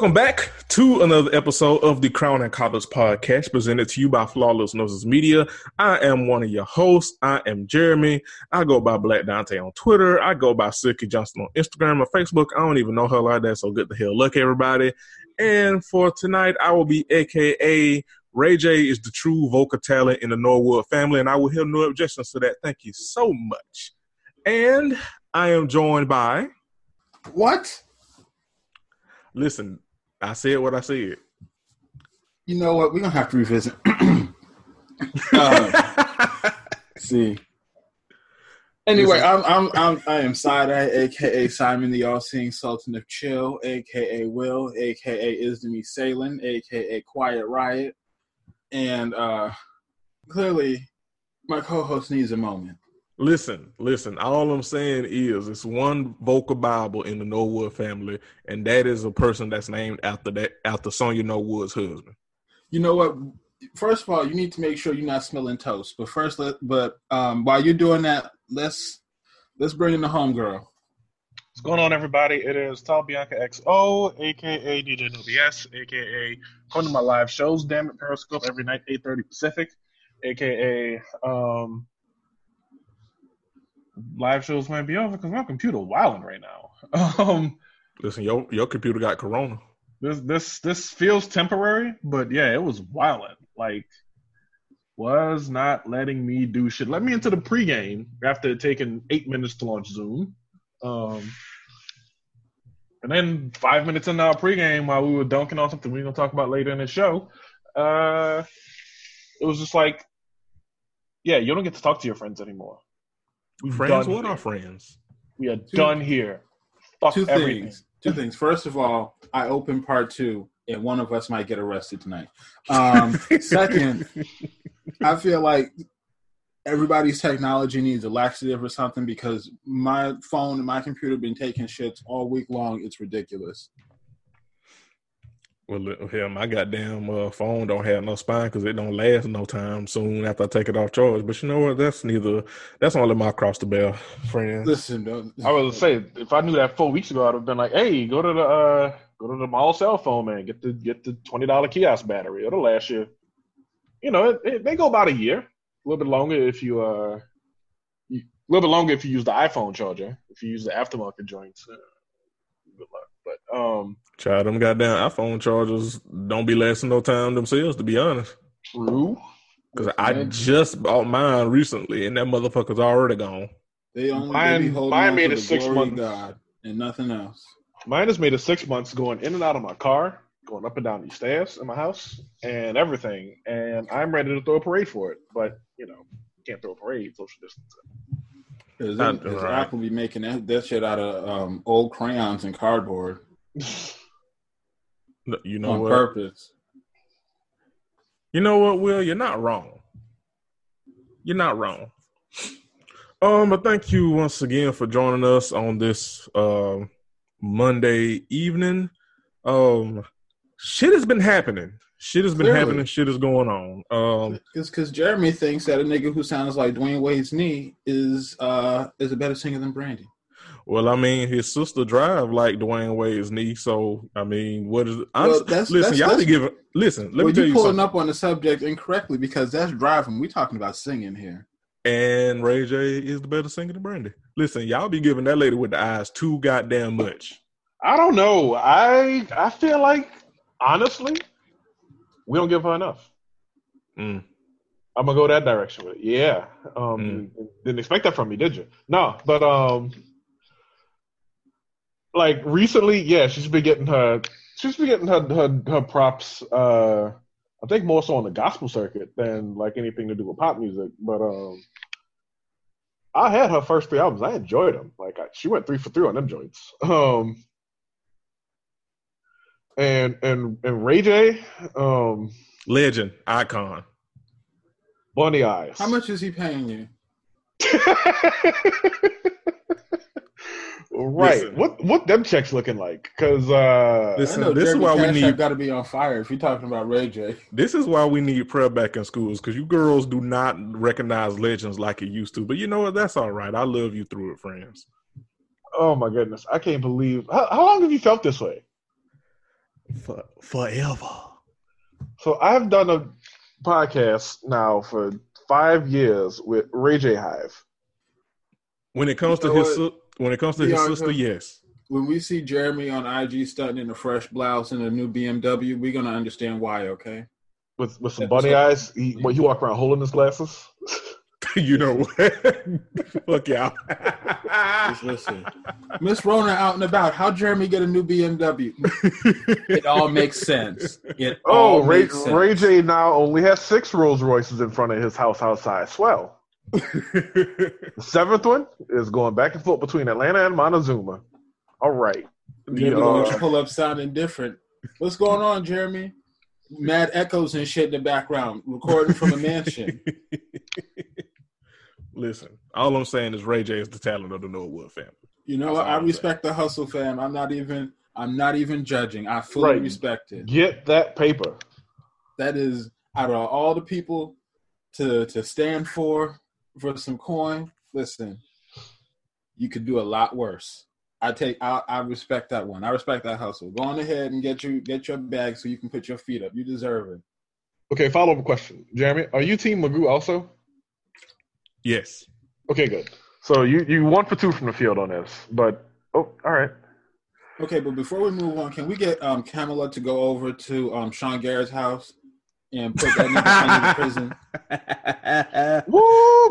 Welcome back to another episode of the Crown and Collars podcast presented to you by Flawless Noses Media. I am one of your hosts. I am Jeremy. I go by Black Dante on Twitter. I go by Silky Johnson on Instagram or Facebook. I don't even know her like that, so good the hell luck, everybody. And for tonight, I will be AKA Ray J is the true vocal talent in the Norwood family, and I will hear no objections to that. Thank you so much. And I am joined by What? Listen, I said what I said. You know what? We're gonna have to revisit. uh, see. Anyway, I'm I'm I'm I am Side Eye, aka Simon the All Seeing Sultan of Chill, aka Will, aka Isdemi Salen, aka Quiet Riot, and uh clearly my co-host needs a moment. Listen, listen. All I'm saying is it's one vocal Bible in the Norwood family, and that is a person that's named after that after Sonya Norwood's husband. You know what? First of all, you need to make sure you're not smelling toast. But first, let but um, while you're doing that, let's let's bring in the homegirl. What's going on, everybody? It is Tal Bianca XO, aka DJ NoBS, aka come to my live shows, damn it, Periscope every night, 8.30 Pacific, aka um, live shows might be over because my computer wilding right now. Um, Listen, your your computer got corona. this this this feels temporary, but yeah, it was wilding. Like, was not letting me do shit. Let me into the pregame after taking eight minutes to launch Zoom. Um, and then five minutes into our pregame, while we were dunking on something we're gonna talk about later in the show, uh, it was just like, yeah, you don't get to talk to your friends anymore. We've Friends, done what here. are friends? We are done here. Fuck Two everything. things. Two things. First of all, I open part two, and one of us might get arrested tonight. Um, second, I feel like everybody's technology needs a laxative or something because my phone and my computer been taking shits all week long. It's ridiculous. Well, li- hell, my goddamn uh, phone don't have no spine because it don't last no time soon after I take it off charge. But you know what? That's neither. That's only my cross the bell, friends. Listen, don't, I was say if I knew that four weeks ago, I'd have been like, "Hey, go to the uh, go to the mall cell phone man, get the get the twenty dollar kiosk battery. It'll last you. You know, it, it, they go about a year, a little bit longer if you uh, a little bit longer if you use the iPhone charger. If you use the aftermarket joints, uh, good luck. But um, Child, them goddamn iPhone chargers don't be lasting no time themselves, to be honest. true. Because I just bought mine recently, and that motherfucker's already gone. they only Mine- they be holding mine made to it six glory of months. God and nothing else. Mine has made it six months going in and out of my car, going up and down these stairs in my house, and everything. And I'm ready to throw a parade for it, but you know, can't throw a parade, social distancing. Because right. Apple be making that, that shit out of um, old crayons and cardboard You know on what? purpose. You know what, Will? You're not wrong. You're not wrong. Um, but thank you once again for joining us on this um Monday evening. Um, shit has been happening. Shit has been Clearly. happening. Shit is going on. Um, Because Jeremy thinks that a nigga who sounds like Dwyane Wade's knee is uh is a better singer than Brandy. well, I mean, his sister drive like Dwyane Wade's knee. So, I mean, what is? I'm, Well, that's- listen, that's- y'all be that's- giving. Listen, let well, me tell you you pulling something. up on the subject incorrectly because that's driving. We're talking about singing here. And Ray J is the better singer than Brandy. Listen, y'all be giving that lady with the eyes too goddamn much. I don't know. I I feel like honestly, we don't give her enough. Mm. I'm gonna go that direction with it. Yeah. Um, Mm. Didn't expect that from me, did you? No, but um, like recently, yeah, she's been getting her, she's been getting her her, her props. Uh, I think more so on the gospel circuit than like anything to do with pop music. But um, I had her first three albums. I enjoyed them. Like I, she went three for three on them joints. Um, and and and Ray J, um, Legend, icon. Bunny Eyes. How much is he paying you? right. Listen. What what them checks looking like? Because uh, Listen, I know this is Jeremy why we Cash need- got to be on fire if you're talking about Ray J. This is why we need prayer back in schools because you girls do not recognize legends like it used to. But you know what? That's all right. I love you through it, friends. oh my goodness, I can't believe. How, how long have you felt this way? For, forever. So I've done a podcast now for five years with Ray J Hive. When it comes You to his what? si- when it comes to his sister, yes. When we see Jeremy on IG stunting in a fresh blouse and a new BMW, we're gonna understand why. Okay. With with some Yeah, bunny eyes, he, what, he walk around holding his glasses. you know what? Fuck y'all. Just listen. Miss Rona out and about. How Jeremy get a new BMW? it all makes sense. It Oh, all Ray, makes sense. Ray J now only has six Rolls Royces in front of his house outside. Swell. The seventh one is going back and forth between Atlanta and Montezuma. All right. The, uh, pull up sounding different. What's going on, Jeremy? Mad echoes and shit in the background, recording from a mansion. Listen, all I'm saying is Ray J is the talent of the Norwood family. You know That's what? I I'm respect the hustle, fam. I'm not even. I'm not even judging. I fully Right. respect it. get that paper. That is out of all the people to to stand for for some coin. Listen, you could do a lot worse. I take. I, I respect that one. I respect that hustle. Go on ahead and get you get your bag so you can put your feet up. You deserve it. Okay, follow up question. Jeremy, are you Team Magoo also? Yes. Okay, good. So you you one for two from the field on this, but oh, all right. Okay, but before we move on, can we get um Kamala to go over to um Sean Garrett's house and put that nigga under prison? Woo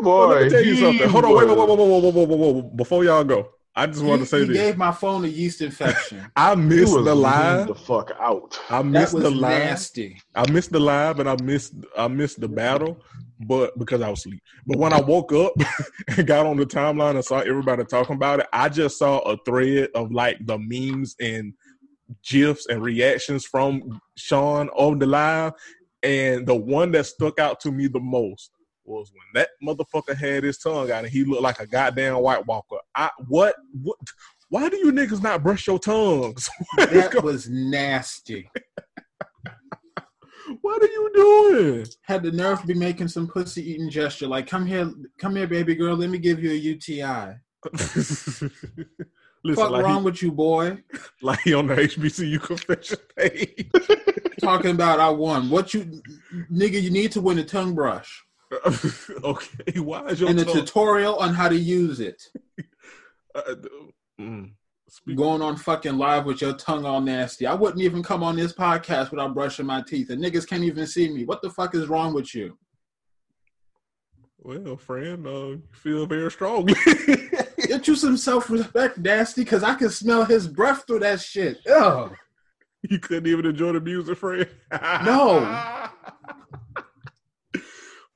Well, boy! let me tell you something. Hold on, wait, wait, wait, was- wait, wait, wait, wait, wait, wait. Before y'all go, I just want to say he this. gave my phone a yeast infection. I missed was the leaned live. the fuck out. I That missed was the live. nasty. I missed the live and I missed I missed the battle, but because I was asleep. But when I woke up and got on the timeline and saw everybody talking about it, I just saw a thread of like the memes and gifs and reactions from Sean on the live. And the one that stuck out to me the most was when that motherfucker had his tongue out and he looked like a goddamn White Walker. I what what why do you niggas not brush your tongues? That was nasty. What are you doing? Had the nerve to be making some pussy eating gesture like, "Come here, come here, baby girl. Let me give you a UTI." Listen, Fuck like wrong he, with you, boy? like he on the HBCU confession page. Talking about I won. What you, nigga? You need to win a tongue brush okay, why is your and a tutorial on how to use it. uh, mm, Going on fucking live with your tongue all nasty. I wouldn't even come on this podcast without brushing my teeth, and niggas can't even see me. What the fuck is wrong with you? well, friend, uh, you feel very strong. Get you some self respect, nasty, because I can smell his breath through that shit. Ugh. you couldn't even enjoy the music, friend. No.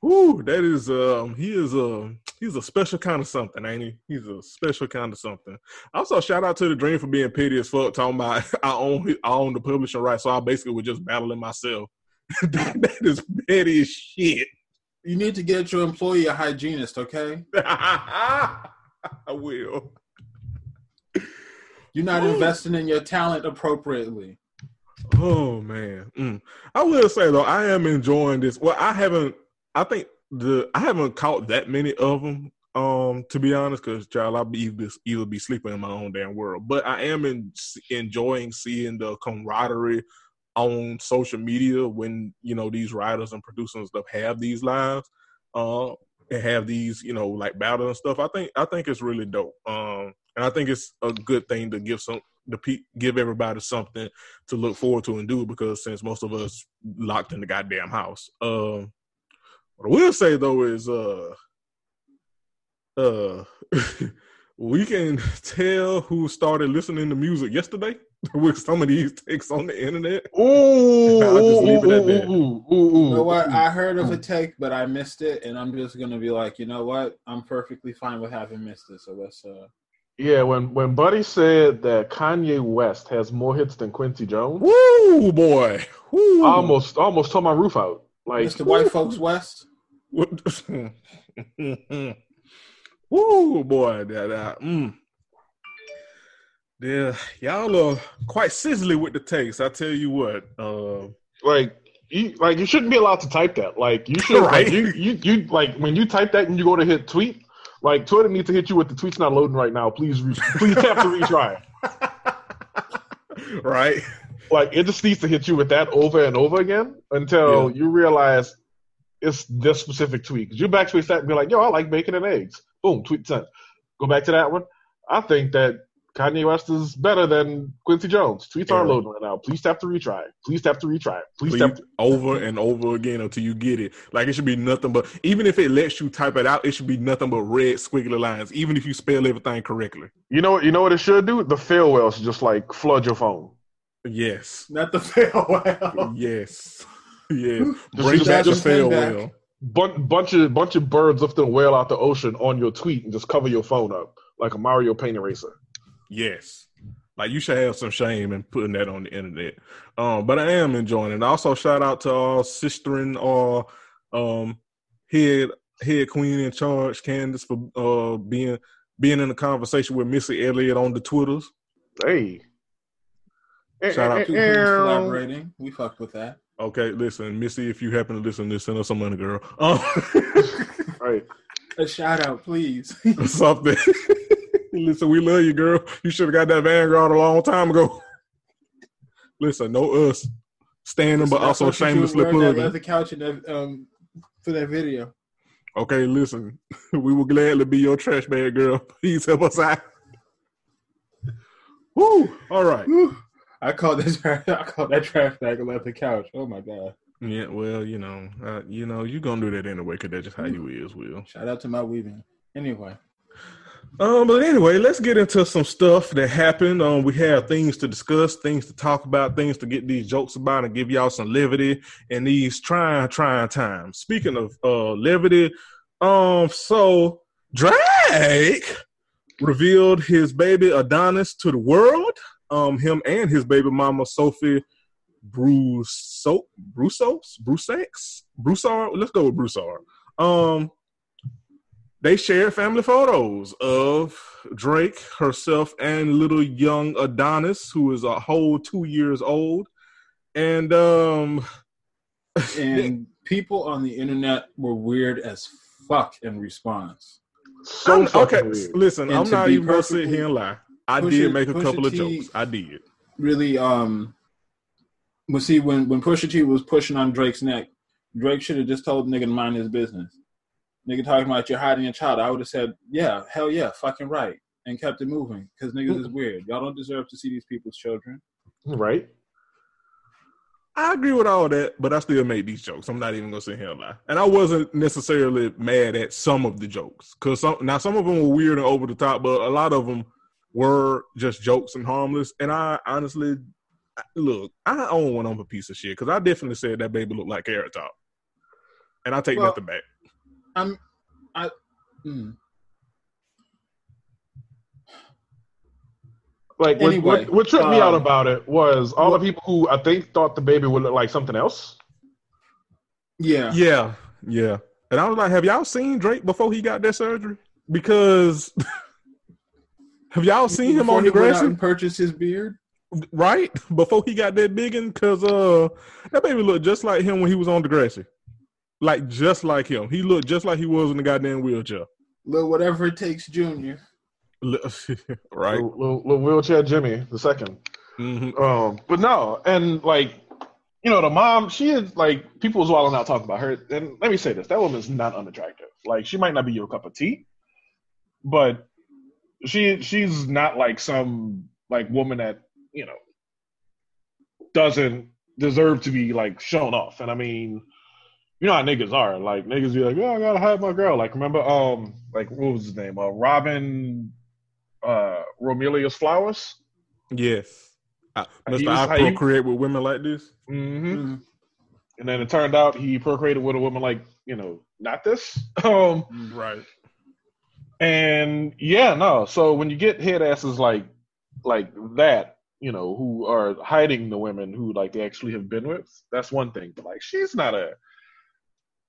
Ooh, that is um he is um he's a special kind of something, ain't he? He's a special kind of something. Also, shout out to the dream for being petty as fuck, talking about I own I own the publishing rights, so I basically was just battling myself. that, that is petty as shit. You need to get your employee a hygienist, okay? I will. You're not Ooh. investing in your talent appropriately. Oh man, mm. I will say though, I am enjoying this. Well, I haven't. I think the I haven't caught that many of them. Um, to be honest, because child, I'll be either, either be sleeping in my own damn world. But I am in, enjoying seeing the camaraderie on social media when you know these writers and producers and stuff have these lives, uh, and have these you know like battle and stuff. I think I think it's really dope. Um, and I think it's a good thing to give some the pe- give everybody something to look forward to and do because since most of us locked in the goddamn house. Um, what I will say though is uh uh we can tell who started listening to music yesterday with some of these takes on the internet. Ooh, I'll just leave it at that. ooh, ooh, ooh, You know what? I heard of a take, but I missed it, and I'm just gonna be like, you know what? I'm perfectly fine with having missed it. So let's uh Yeah, when when Buddy said that Kanye West has more hits than Quincy Jones, Woo boy. Woo. I almost almost tore my roof out. Like Mr. White Folks West. Woo boy. That, that, mm. Yeah, y'all are quite sizzly with the takes. I tell you what. Uh, like you like you shouldn't be allowed to type that. Like you should Right. like you, you you like when you type that and you go to hit tweet, like Twitter needs to hit you with the tweet's not loading right now. Please re- please tap to retry. right? like it just needs to hit you with that over and over again until Yeah. you realize it's this specific tweet. 'Cause you backspace that and be like, "Yo, I like bacon and eggs." Boom, tweet sent. Go back to that one. I think that Kanye West is better than Quincy Jones. Tweets aren't loading right now. Please tap to retry. Please tap to retry. Please, Please, tap. To, over and over again until you get it. Like it should be nothing but even if it lets you type it out, it should be nothing but red squiggly lines, even if you spell everything correctly. you know what? You know what it should do? The fail whale should just like flood your phone. Yes. Not the farewell. Yes. Yes. Just- Bring just- back the just fail whale. Bun- bunch of bunch of birds lifting a whale out the ocean on your tweet and just cover your phone up like a Mario Paint eraser. Yes. Like you should have some shame in putting that on the internet. Um, but I am enjoying it. Also, shout out to our sister and our um head head queen in charge, Candace, for uh being being in a conversation with Missy Elliott on the Twitters. Hey. Shout out Two queens collaborating. We fucked with that. Okay, listen, Missy, if you happen to listen to this, send us some money, girl. Um, Right. A shout out, please. something. listen, we love you, girl. You should have got that Vanguard a long time ago. listen, no us standing, but also what you should shamelessly wear that plugging. leather couch in that, um, for that video. Okay, listen, we will gladly be your trash bag girl. Please help us out. Woo! All right. Whew. I call that tra- I call that trash bag left the couch. Oh my god! Yeah, well, you know, uh, you know, you gonna do that anyway, cause that's just how you is, Will. Shout out to my weaving. Anyway, Um, but anyway, let's get into some stuff that happened. Um, we have things to discuss, things to talk about, things to get these jokes about, and give y'all some levity in these trying, trying times. Speaking of uh levity, um, so Drake revealed his baby Adonis to the world. Um, him and his baby mama Sophie Brusso, Brussos, Brusex, Broussard. Let's go with Broussard. Um, they shared family photos of Drake, herself, and little young Adonis, who is a whole two years old. And um, and people on the internet were weird as fuck in response. So I'm- okay, weird. listen, And I'm not even gonna sit here and lie. I Pusha- did make a Pusha couple of jokes. I did. Really, um, well, see, when when Pusha T was pushing on Drake's neck, Drake should have just told the nigga to mind his business. Nigga talking about you're hiding your child. I would have said, yeah, hell yeah, fucking right, and kept it moving because niggas is weird. Y'all don't deserve to see these people's children. Right? I agree with all that, but I still made these jokes. I'm not even gonna sit here and lie. And I wasn't necessarily mad at some of the jokes because some now some of them were weird and over the top, but a lot of them were just jokes and harmless. And I honestly, look, I own one of a piece of shit because I definitely said that baby looked like Carrot Top, and I take Well- nothing back. I'm, I, mm. Like what, Anyway, what, what tripped me out um, about it was all the people who I think thought the baby would look like something else. yeah. Yeah, yeah. And I was like, have y'all seen Drake before he got that surgery? Because have y'all seen him on he the went out grassy? and purchased his beard. right before he got that big because uh that baby looked just like him when he was on the Degrassi. Like just like him. He looked just like he was in the goddamn wheelchair. Little whatever it takes, Junior. Right. Little, little, little wheelchair Jimmy the second. hmm Um, but no, and like, you know, the mom, she is like people was wilding out talking about her. And let me say this: that woman's not unattractive. Like, she might not be your cup of tea, but she she's not like some like woman that you know doesn't deserve to be like shown off. And I mean, you know how niggas are. Like niggas be like, "Oh, I gotta hide my girl." Like remember, um, like what was his name? Uh, Robin, uh, Romelius Flowers. Yes. I, He Mr. I how you- procreate with women like this. Mm-hmm. Mm. and then it turned out he procreated with a woman like you know not this um Right. And yeah no so when you get head asses like like that you know who are hiding the women who like they actually have been with that's one thing but like she's not a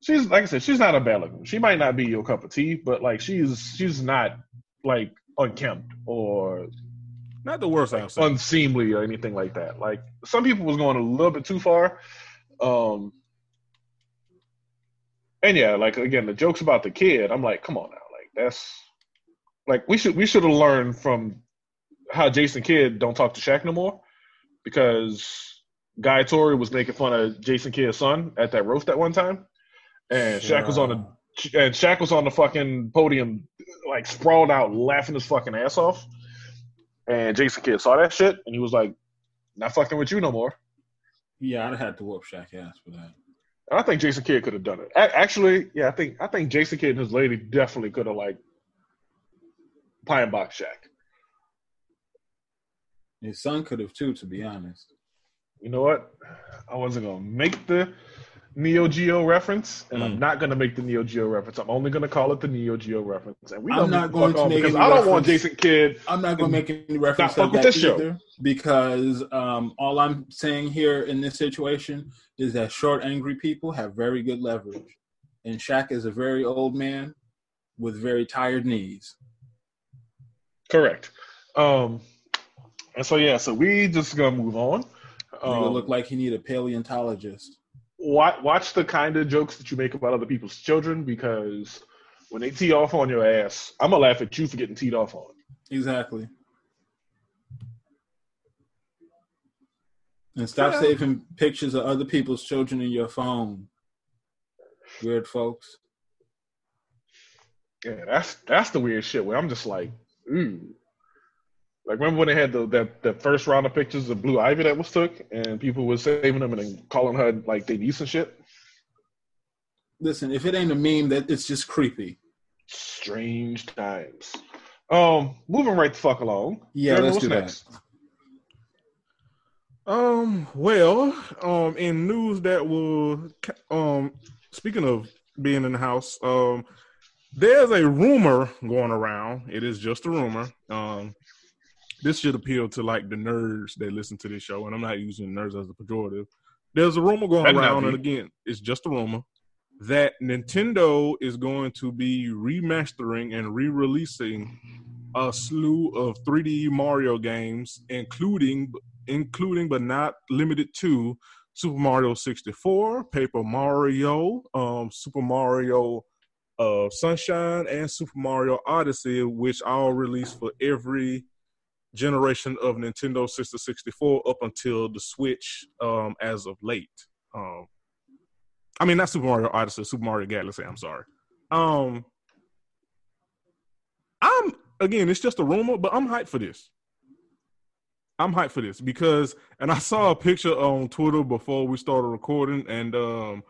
she's like i said she's not a bad looking she might not be your cup of tea but like she's she's not like unkempt or Not the worst I've unseemly or anything like that. Like some people was going a little bit too far. Um and yeah, like again, the jokes about the kid, I'm like, come on now. That's like we should we should have learned from how Jason Kidd don't talk to Shaq no more. because Guy Tori was making fun of Jason Kidd's son at that roast at one time, and Shaq was on the and Shaq was on the fucking podium, like sprawled out, laughing his fucking ass off. And Jason Kidd saw that shit, and he was like, "Not fucking with you no more." Yeah, I'd have had to whoop Shaq ass for that. And I think Jason Kidd could have done it. A- Actually, yeah, I think I think Jason Kidd and his lady definitely could have like pine box Shaq. His son could have too, to be honest. You know what? I wasn't gonna make the Neo Geo reference, and I'm Mm. not gonna make the Neo Geo reference. I'm only gonna call it the Neo Geo reference. And we I'm not going to make because any I don't want. Jason Kidd. I'm not going to make any reference with that this show. because um, all I'm saying here in this situation is that short, angry people have very good leverage, and Shaq is a very old man with very tired knees. Correct. Um, and so yeah, so we just gonna move on. Um, look like he need a paleontologist. watch, watch the kind of jokes that you make about other people's children because when they tee off on your ass, I'm gonna laugh at you for getting teed off on. Exactly. And stop Yeah. saving pictures of other people's children in your phone. Weird folks. Yeah, that's that's the weird shit where I'm just like, ooh. Like remember when they had the that the first round of pictures of Blue Ivy that was took and people were saving them and then calling her like they niece and shit? Listen, if it ain't a meme, that it's just creepy. Strange times. Um, moving right the fuck along. Yeah, Jeremy, let's what's do that. Um. Well, um, in news that will, um, speaking of being in the house, um, there's a rumor going around. It is just a rumor. Um, this should appeal to like the nerds that listen to this show, and I'm not using nerds as a pejorative. There's a rumor going not around, and again, it's just a rumor that Nintendo is going to be remastering and re-releasing a slew of 3D Mario games, including including but not limited to Super Mario 64, Paper Mario, um, Super Mario uh, Sunshine, and Super Mario Odyssey, which all released for every generation of Nintendo 64 up until the Switch um, as of late. Um, I mean, not Super Mario Odyssey, Super Mario Galaxy. I'm sorry. Um, I'm again, it's just a rumor, but I'm hyped for this. I'm hyped for this because, and I saw a picture on Twitter before we started recording, and um,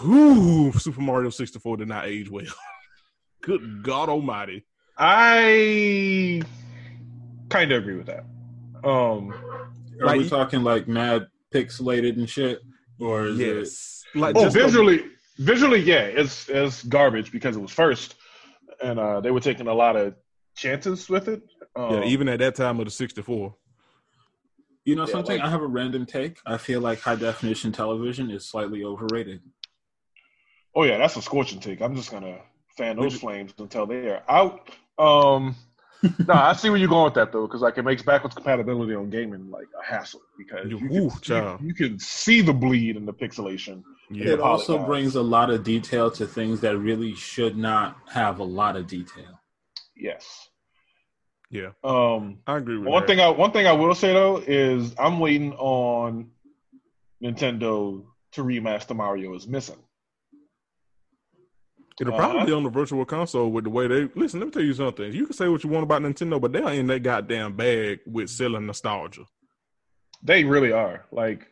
whew, Super Mario 64 did not age well. Good God Almighty! I kind of agree with that. Um, Are Like- we talking like mad pixelated and shit? Or is it Yes, like oh, just a- visually, visually, yeah, it's it's garbage because it was first, and uh, they were taking a lot of chances with it. Um, yeah, even at that time of the 64. You know Yeah, something? like- I have a random take. I feel like high definition television is slightly overrated. oh yeah, that's a scorching take. I'm just gonna fan those flames until they are out. Um, no, I see where you're going with that though, because like it makes backwards compatibility on gaming like a hassle because you, Ooh, can, you, you can see the bleed and the pixelation. Yeah, it also brings a lot of detail to things that really should not have a lot of detail. Yes. yeah, Um, I agree with one that. thing I one thing I will say though is I'm waiting on Nintendo to remaster Mario is missing. It'll Uh, probably be on the virtual console with the way they listen. Let me tell you something. You can say what you want about Nintendo, but they're in that goddamn bag with selling nostalgia, They really are. Like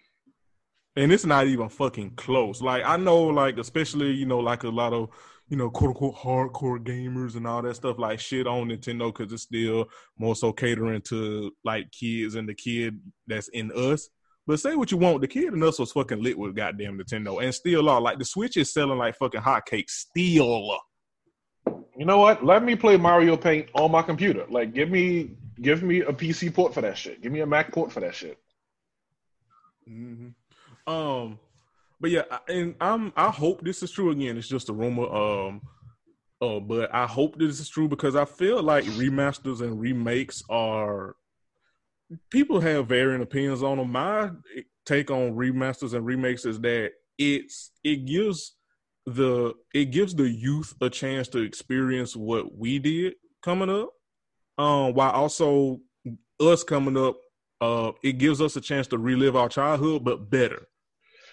and it's not even fucking close. Like I know, like especially you know, like a lot of you know, quote unquote hardcore gamers and all that stuff, like shit on Nintendo because it's still more so catering to like kids and the kid that's in us. But say what you want, the kid in us was fucking lit with goddamn Nintendo, and still are. Like the Switch is selling like fucking hotcakes. Still. you know what? Let me play Mario Paint on my computer. Like give me give me a PC port for that shit. Give me a Mac port for that shit. hmm Um, but yeah, and I'm I hope this is true. Again, it's just a rumor. Um, uh, but I hope this is true because I feel like remasters and remakes are people have varying opinions on them. My take on remasters and remakes is that it's it gives the it gives the youth a chance to experience what we did coming up, um, while also us coming up uh, it gives us a chance to relive our childhood, but better.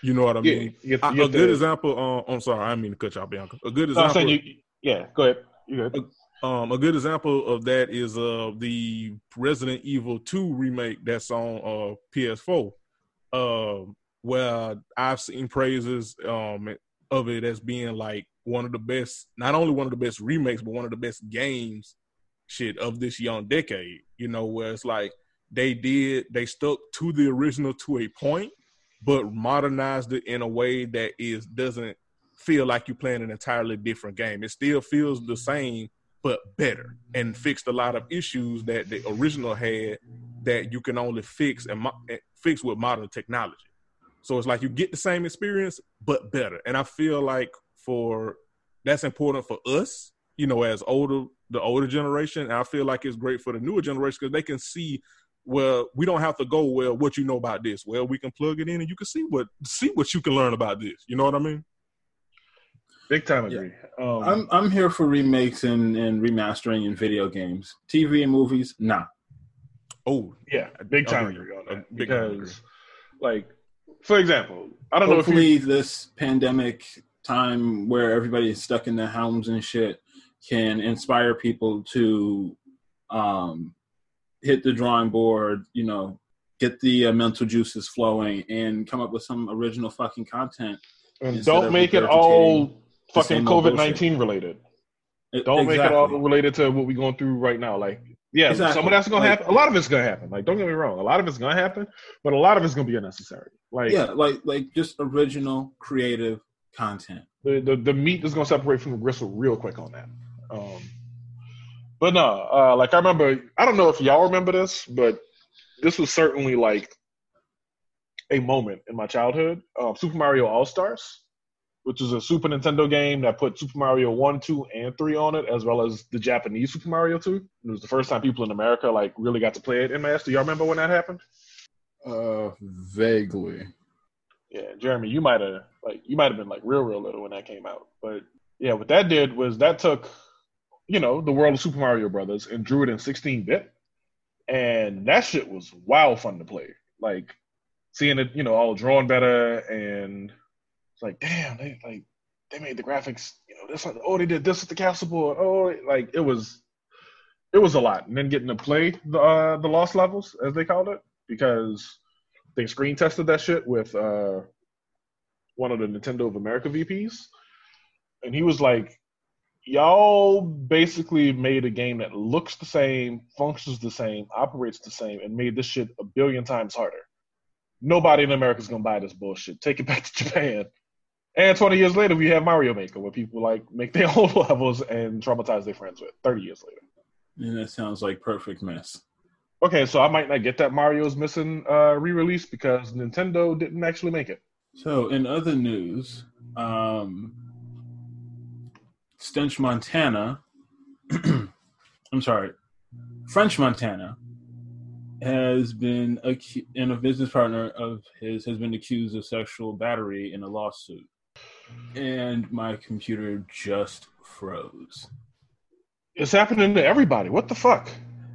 You know what I mean? you get- I- you a good the- example. Uh, I'm sorry, I mean to cut y'all, Bianca. A good example. saying you, yeah, go ahead. You good? Um, a good example of that is uh the Resident Evil 2 remake that's on uh PS4. Um, where I've seen praises um of it as being like one of the best, not only one of the best remakes, but one of the best games shit of this young decade. You know, where it's like they did they stuck to the original to a point, but modernized it in a way that is doesn't feel like you're playing an entirely different game. It still feels the same, but better, and fixed a lot of issues that the original had that you can only fix and mo- fix with modern technology. So it's like you get the same experience, but better. And I feel like for that's important for us, you know, as older the older generation. And I feel like it's great for the newer generation because they can see well, we don't have to go well what you know about this. Well, we can plug it in and you can see what see what you can learn about this. You know what I mean? Big time Yeah. agree. Um, I'm I'm here for remakes and, and remastering in video games, TV and movies. Nah, Oh, yeah, big time Agreed. agree on that big time because, like, for example, I don't know if you hopefully this pandemic time where everybody is stuck in their homes and shit can inspire people to um, hit the drawing board. You know, get the uh, mental juices flowing and come up with some original fucking content. and don't make it all fucking COVID nineteen related. It- Don't make it all related to what we're going through right now. Like, yeah, Exactly. some of that's gonna Like- happen. A lot of it's gonna happen. Like, don't get me wrong, a lot of it's gonna happen, but a lot of it's gonna be unnecessary. Like, yeah, like like just original creative content. the, the the meat is gonna separate from the gristle real quick on that. Um, but no, uh, like I remember, I don't know if y'all remember this, but this was certainly like a moment in my childhood. Um, Super Mario All Stars, which is a Super Nintendo game that put Super Mario One, Two, and Three on it, as well as the Japanese Super Mario Two. It was the first time people in America like really got to play it in mass. Do y'all remember when that happened? Uh, vaguely. Yeah, Jeremy, you might have like you might have been like real real little when that came out. But yeah, what that did was that took you know the world of Super Mario Brothers and drew it in 16 bit, and that shit was wild fun to play. Like seeing it, you know, all drawn better, and it's like damn, they like they made the graphics, you know, this oh they did this with the castle board, oh like it was it was a lot, and then getting to play the uh, the lost levels as they called it because they screen tested that shit with uh, one of the Nintendo of America VPs, and he was like, "Y'all basically made a game that looks the same, functions the same, operates the same, and made this shit a billion times harder. Nobody in America is gonna buy this bullshit. Take it back to Japan." And 20 years later, we have Mario Maker, where people like make their own levels and traumatize their friends with. 30 years later. And that sounds like perfect mess. Okay, so I might not get that Mario's missing uh, re-release because Nintendo didn't actually make it. So, in other news, um, Stench Montana, I'm sorry, French Montana has been acu- and a business partner of his has been accused of sexual battery in a lawsuit. And my computer just froze. It's happening to everybody. What the fuck?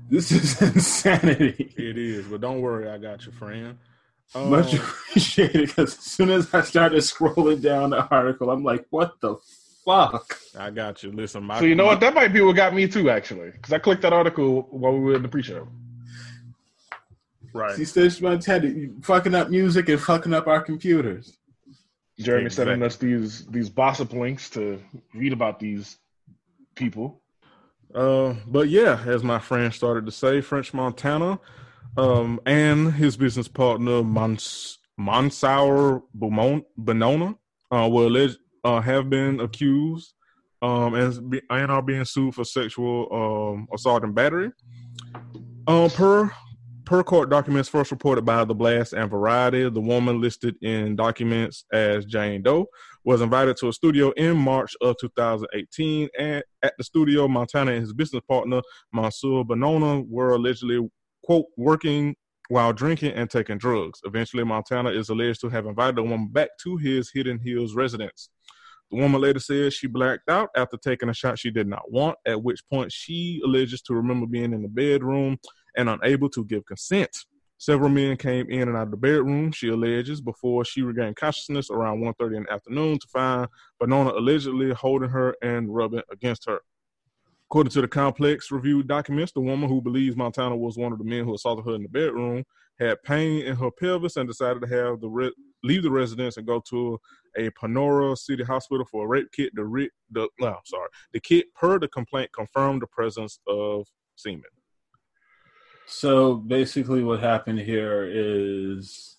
This is insanity. it is. But don't worry, I got you, friend. Um, Much appreciated because as soon as I started scrolling down the article, I'm like, what the fuck? I got you. Listen, my So you know what? That might be what got me too, actually, because I clicked that article while we were in the pre-show. Right. See, Stitch Montana, fucking up music and fucking up our computers. Jeremy Exactly. sending us these these gossip links to read about these people. Uh, but yeah, as my friend started to say, French Montana, um, and his business partner Mons Monsour Beaumont Benona, uh, were alleged uh, have been accused, um, and be, and are being sued for sexual um assault and battery. Um, per per court documents first reported by the Blast and Variety, the woman listed in documents as Jane Doe was invited to a studio in March of 2018. And at the studio, Montana and his business partner, Mansour Benona, were allegedly, quote, working while drinking and taking drugs. Eventually, Montana is alleged to have invited the woman back to his Hidden Hills residence. The woman later said she blacked out after taking a shot she did not want, at which point she alleges to remember being in the bedroom and unable to give consent. Several men came in and out of the bedroom, she alleges, before she regained consciousness around 1.30 in the afternoon to find Bonona allegedly holding her and rubbing against her. According to the complex review documents, the woman who believes Montana was one of the men who assaulted her in the bedroom had pain in her pelvis and decided to have the re- leave the residence and go to a Panorama City Hospital for a rape kit. The, re- the no, sorry, the kit per the complaint confirmed the presence of semen. So basically, what happened here is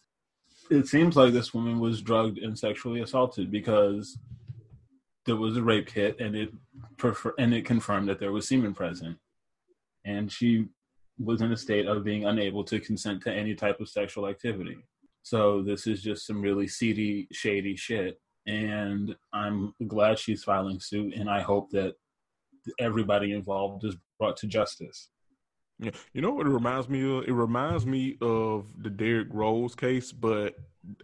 it seems like this woman was drugged and sexually assaulted because there was a rape kit and it prefer- and it confirmed that there was semen present, and she was in a state of being unable to consent to any type of sexual activity. So this is just some really seedy, shady shit. And I'm glad she's filing suit, and I hope that everybody involved is brought to justice. Yeah, you know what it reminds me of? It reminds me of the Derrick Rose case, but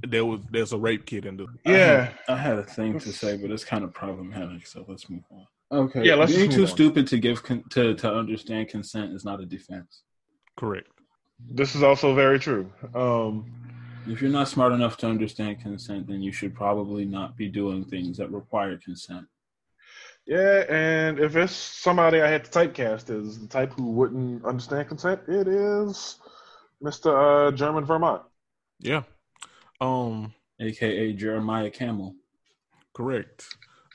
there was there's a rape kit in the. Yeah, I had, I had a thing to say, but it's kind of problematic. So let's move on. Okay. Yeah, let's being just too on. stupid to give con- to to understand consent is not a defense. Correct. this is also very true. Um, If you're not smart enough to understand consent, then you should probably not be doing things that require consent. yeah, and if it's somebody I had to typecast as the type who wouldn't understand consent, it is Mr. Uh, German Vermont. Yeah. Um. AKA Jeremiah Camel. Correct.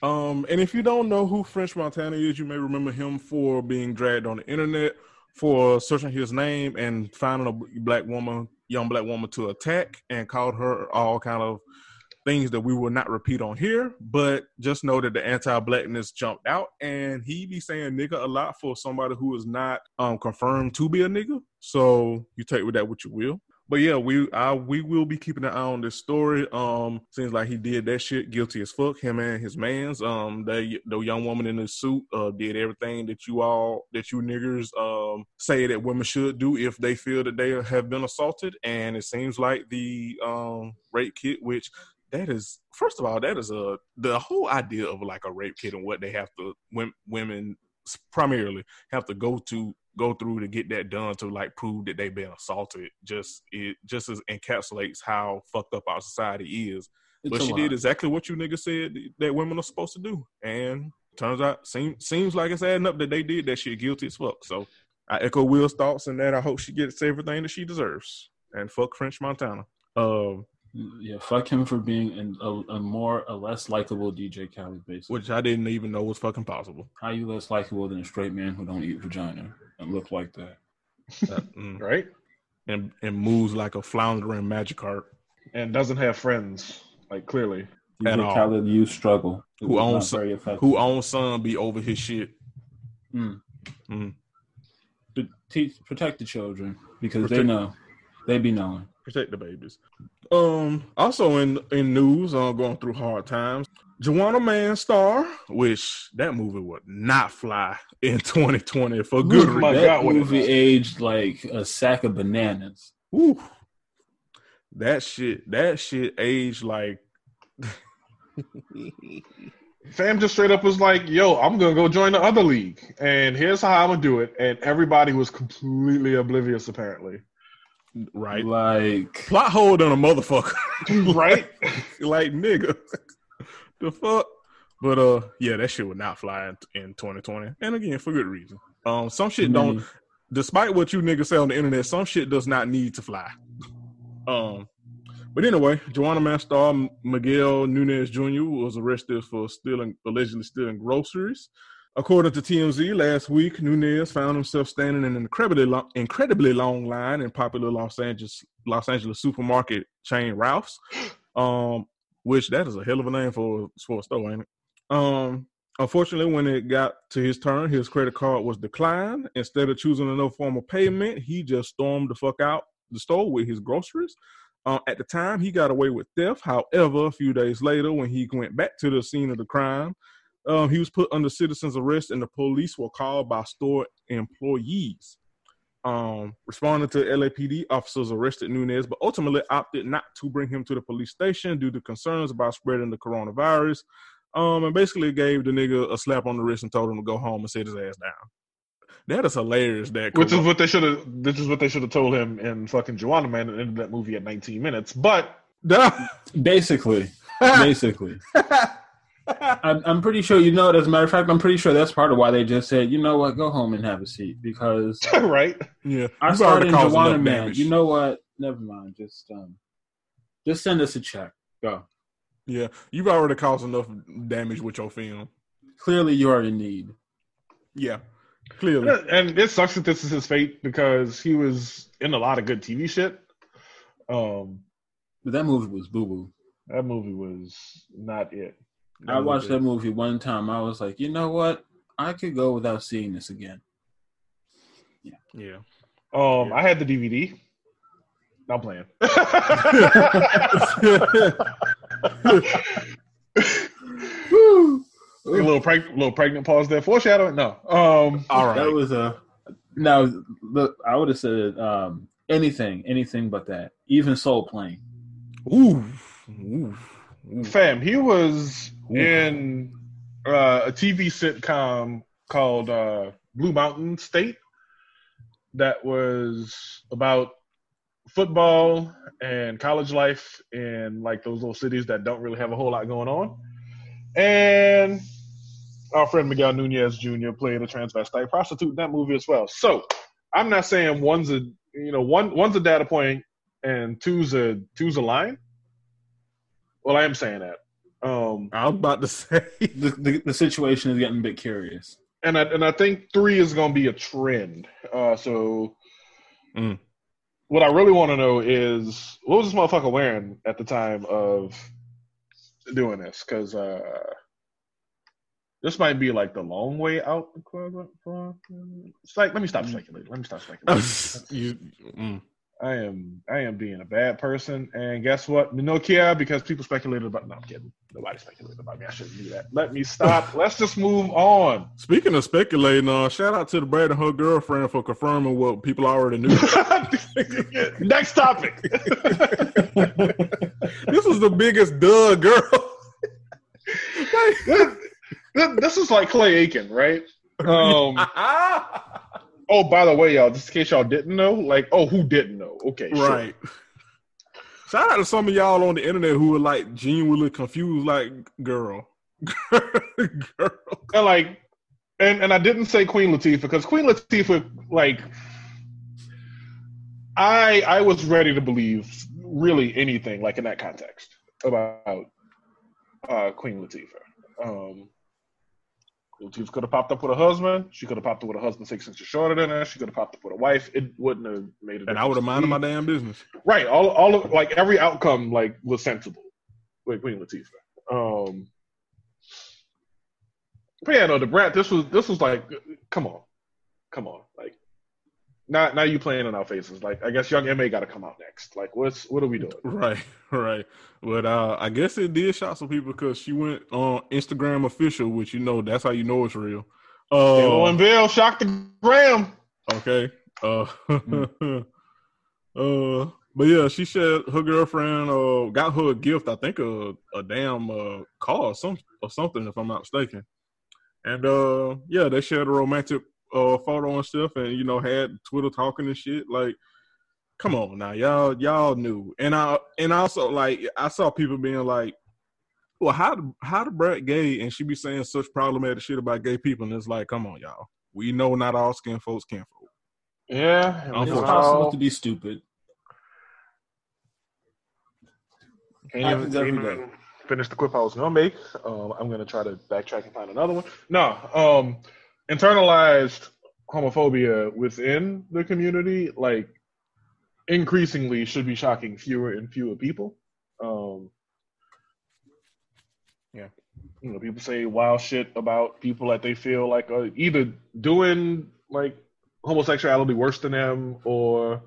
Um, and if you don't know who French Montana is, you may remember him for being dragged on the internet for searching his name and finding a black woman, young black woman, to attack and called her all kind of things that we will not repeat on here. But just know that the anti-blackness jumped out, and he be saying nigga a lot for somebody who is not um confirmed to be a nigga. So you take with that what you will. But yeah, we I we will be keeping an eye on this story. Um, seems like he did that shit guilty as fuck. Him and his man's. Um, the the young woman in the suit uh did everything that you all that you niggers um say that women should do if they feel that they have been assaulted. And it seems like the um rape kit, which that is first of all that is a the whole idea of like a rape kit and what they have to women primarily have to go to go through to get that done to like prove that they've been assaulted. Just it just as encapsulates how fucked up our society is. It's but she lot. did exactly what you niggas said that women are supposed to do. And turns out seems seems like it's adding up that they did that shit guilty as fuck. So i echo will's thoughts and that. I hope she gets everything that she deserves. And fuck french montana. Um Yeah, fuck him for being an, a, a more a less likable DJ Khaled. Basically, which i didn't even know was fucking possible how you less likable than a straight man who don't eat vagina and look like that? That- mm. right? and and moves like a floundering magic cart And doesn't have friends, like clearly. At DJ all. Khaled, you struggle. It Who owns- very who own son be over his shit Mm. Mm. But teach, protect the children because they know. They be knowing. protect the babies. Um, also in in news, uh, going through hard times. Juwanna Mann star, which that movie would not fly in 2020 for good reason. that God, movie aged like a sack of bananas. Woo. That shit, that shit aged like Fam just straight up was like, "Yo, I'm gonna go join the other league, and here's how I'm gonna do it." And everybody was completely oblivious, apparently. Right. Like Plot hole than a motherfucker. Right? like nigga. the fuck? But uh yeah, that shit would not fly in, in 2020. And again, for good reason. Um some shit don't despite what you niggas say on the internet, some shit does not need to fly. Um, but anyway, Juwanna Mann star Miguel Nunez Jr. was arrested for stealing, allegedly stealing groceries. According to TMZ, last week Nunez found himself standing in an incredibly long, incredibly long line in popular Los Angeles Los Angeles supermarket chain Ralph's, um, which that is a hell of a name for for a store, ain't it? Um, Unfortunately, when it got to his turn, his credit card was declined. Instead of choosing another form of payment, he just stormed the fuck out the store with his groceries. Uh, at the time, he got away with theft. However, a few days later, when he went back to the scene of the crime, um, he was put under citizen's arrest, and the police were called by store employees. Um, responding to LAPD, officers arrested Nunez, but ultimately opted not to bring him to the police station due to concerns about spreading the coronavirus. Um, and basically gave the nigga a slap on the wrist and told him to go home and sit his ass down. That is hilarious. That which is what they should have. This is what they should have told him in fucking Juwanna Mann and ended that movie at 19 minutes. But basically, basically, I'm, I'm pretty sure you know. As a matter of fact, I'm pretty sure that's part of why they just said, you know what, go home and have a seat because right. Yeah, I You've started already in caused Man. damage. You know what? Never mind. Just um, just send us a check. Go. Yeah, you've already caused enough damage with your film. Clearly, you are in need. Yeah, clearly. And it sucks that this is his fate because he was in a lot of good TV shit. Um, But that movie was boo boo. that movie was not it. I watched that movie. movie one time. I was like, you know what? I could go without seeing this again. Yeah. Yeah. Um, I had the DVD. I'm playing. a little preg- little pregnant pause there. Foreshadowing. No. Um. all right. That was a. Now, look, I would have said um, anything, anything but that. Even Soul Plane. Ooh. Ooh. Fam, he was Ooh. in uh, a TV sitcom called uh, Blue Mountain State that was about football and college life in like those little cities that don't really have a whole lot going on. And our friend Miguel Nunez Jr. played a transvestite prostitute in that movie as well. So I'm not saying one's a you know one one's a data point and two's a two's a line. Well, I am saying that. Um, I was about to say. The, the, the situation is getting a bit curious. and I and I think three is going to be a trend. Uh, so, Mm. what I really want to know is what was this motherfucker wearing at the time of doing this? Because uh, this might be like the long way out. It's like let me stop speculating. Let me stop speculating. you, mm. I am I am being a bad person, and guess what? No care because people speculated about. No, I'm kidding. Nobody speculated about me. I shouldn't do that. Let me stop. Let's just move on. Speaking of speculating, uh, shout out to the Brat and her girlfriend for confirming what people already knew. Next topic. this was the biggest duh, girl. this, this is like Clay Aiken, right? Um, oh, by the way, y'all, just in case y'all didn't know, like, oh, who didn't know? Okay, sure. right. Shout out to some of y'all on the internet who were like genuinely confused, like, girl. girl. And like, and and I didn't say Queen Latifah because Queen Latifah, like, I I was ready to believe really anything like in that context about uh, Queen Latifah. Um, Latifah could have popped up with a husband. She could have popped up with a husband six inches shorter than her. She could have popped up with a wife. It wouldn't have made a difference. And I would have minded my damn business. Right. All all of like every outcome like was sensible with Queen Latifah. Um but yeah, no, the brat this was this was like come on. Come on. Like now now you playing in our faces. Like I guess young MA gotta come out next. Like what's what are we doing? Right, right. But uh, I guess it did shock some people because she went on Instagram official, which you know that's how you know it's real. Uh, and Bill shocked the gram. okay. Uh, uh, but yeah, she said her girlfriend uh got her a gift. I think a a damn uh car or some or something, if I'm not mistaken. And uh, yeah, they shared a romantic uh photo and stuff, and you know had Twitter talking and shit. Like, come on now, y'all y'all knew. And I and also like I saw people being like, well, how how the brat gay and she be saying such problematic shit about gay people, and it's like, come on, y'all. We know not all skin folks can folk. Yeah. and It's we Unfortunately. possible all- to be stupid. Can't Happens even, every can't day. even finish the quip I was gonna make. Um, I'm gonna try to backtrack and find another one. No, um, internalized homophobia within the community, like increasingly, should be shocking fewer and fewer people. Um, yeah, you know, people say wild shit about people that they feel like are either doing like homosexuality worse than them, or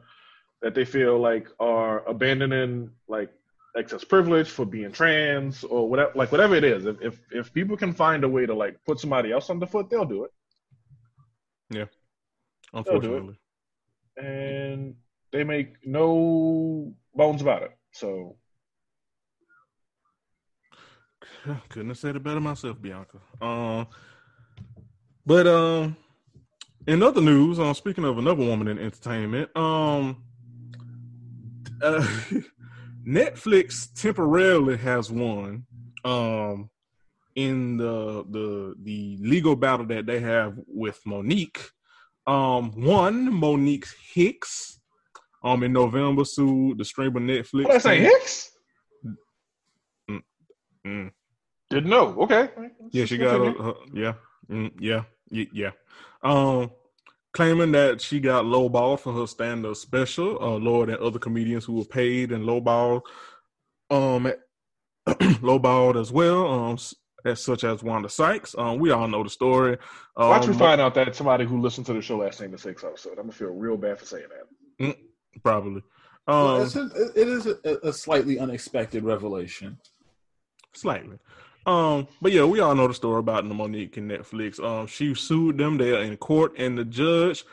that they feel like are abandoning like excess privilege for being trans or whatever like whatever it is. If, if if people can find a way to like put somebody else underfoot they'll do it Yeah, unfortunately. and they make no bones about it so Couldn't have said it better myself, Bianca. Um, but um, in other news, um, speaking of another woman in entertainment, um, uh, Netflix temporarily has won, um, in the the the legal battle that they have with Mo'Nique. Um, one Monique Hicks, um, in November sued the streamer Netflix. What I say, Hicks? Mm, mm. Didn't know. Okay. Yeah, she got a, uh, yeah, mm, yeah, yeah. Um, claiming that she got lowballed for her stand-up special, uh, lower than other comedians who were paid and lowballed, um, lowballed as well. Um, as such as Wanda Sykes. Um, we all know the story. Um, Watch me find out that somebody who listened to the show last name the six episode. I'm gonna feel real bad for saying that. probably. Um, it's a, it is a, a slightly unexpected revelation. Slightly. Um, but yeah, we all know the story about the Monique and Netflix. Um, she sued them. They're in court, and the judge,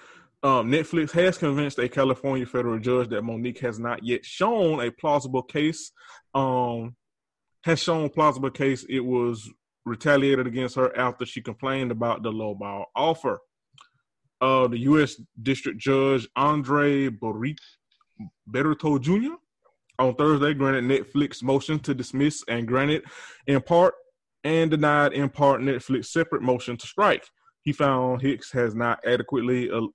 um, Netflix has convinced a California federal judge that Monique has not yet shown a plausible case. Um, has shown plausible case it was retaliated against her after she complained about the lowball offer. Uh, the U.S. District Judge Andre Birotte Jr. on Thursday granted Netflix motion to dismiss and granted in part and denied in part Netflix separate motion to strike. He found Hicks has not adequately uh,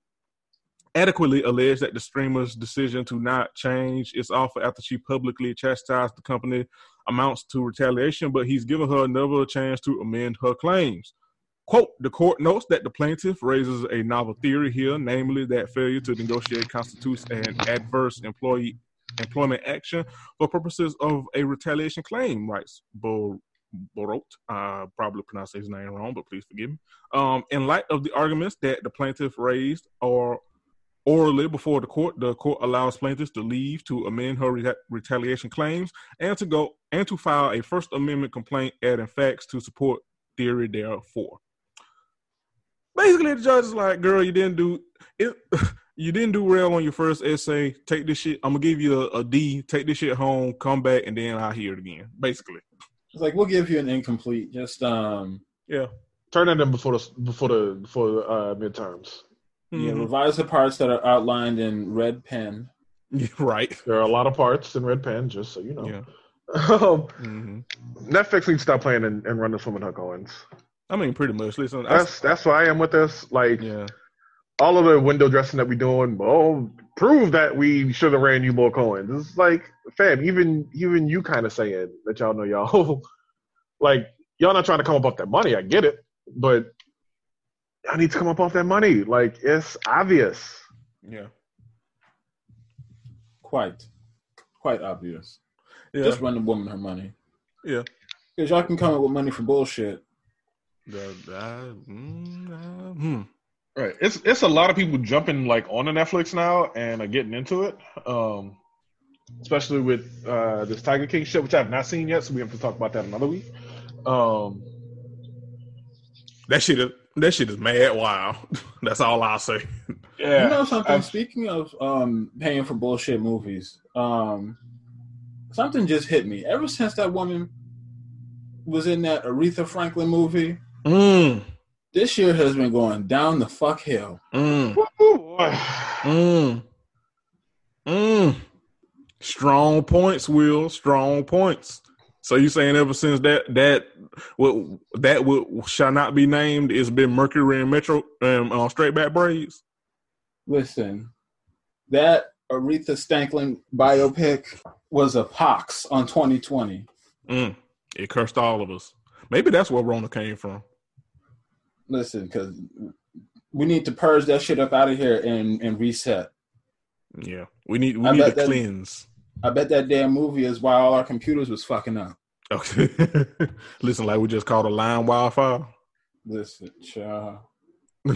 adequately alleged that the streamer's decision to not change its offer after she publicly chastised the company amounts to retaliation, but he's given her another chance to amend her claims. Quote, the court notes that the plaintiff raises a novel theory here, namely that failure to negotiate constitutes an adverse employee employment action for purposes of a retaliation claim, writes Bo- Borot. I probably pronounced his name wrong, but please forgive me. Um, in light of the arguments that the plaintiff raised or orally before the court, the court allows plaintiffs to leave to amend her reta- retaliation claims and to go and to file a First Amendment complaint adding facts to support theory therefore. Basically, the judge is like, "Girl, you didn't do it. You didn't do well on your first essay. Take this shit. I'm gonna give you a, a D. Take this shit home. Come back, and then I'll hear it again." Basically, It's like we'll give you an incomplete. Just um, yeah. Turn it in them before the before the before uh, midterms. Yeah, Mhm. revise the parts that are outlined in red pen. Right. There are a lot of parts in Red Pen, just so you know. Yeah. Um, hmm Netflix needs to stop playing and, and run this woman Huck Owens. I mean, pretty much. Listen, I, That's that's why I am with this. Like yeah. all of the window dressing that we're doing, oh, prove that we should have ran you more Cohen. It's like, fam, even even you kind of saying that y'all know y'all like y'all not trying to come up off that money. I get it, but y'all need to come up off that money. Like it's obvious. Yeah. Quite, quite obvious. Yeah. Just run the woman her money. Yeah. Because y'all can come up with money for bullshit. The- I- mm, uh, hmm. Right. It's it's a lot of people jumping like on the Netflix now and are getting into it. Um, especially with uh, this Tiger King shit, which I have not seen yet, so we have to talk about that another week. Um, That shit is that shit is mad wild. That's all I'll say. yeah. You know something? I've- Speaking of um, paying for bullshit movies, um, something just hit me. Ever since that woman was in that Aretha Franklin movie, Mm, this year has been going down the fuck hill. mm, boy. mm, mm. Strong points, Will. Strong points. So you saying ever since that that what that would shall not be named, it's been Mercury in retrograde um, uh, straight back braids. Listen, that Aretha Stanklin biopic was a pox on 2020. Mm. It cursed all of us. Maybe that's where Rona came from. Listen, because we need to purge that shit up out of here and, and reset. Yeah, we need we I need to that- cleanse. I bet that damn movie is why all our computers was fucking up. Okay, listen, like we just called a line wildfire. Listen, child.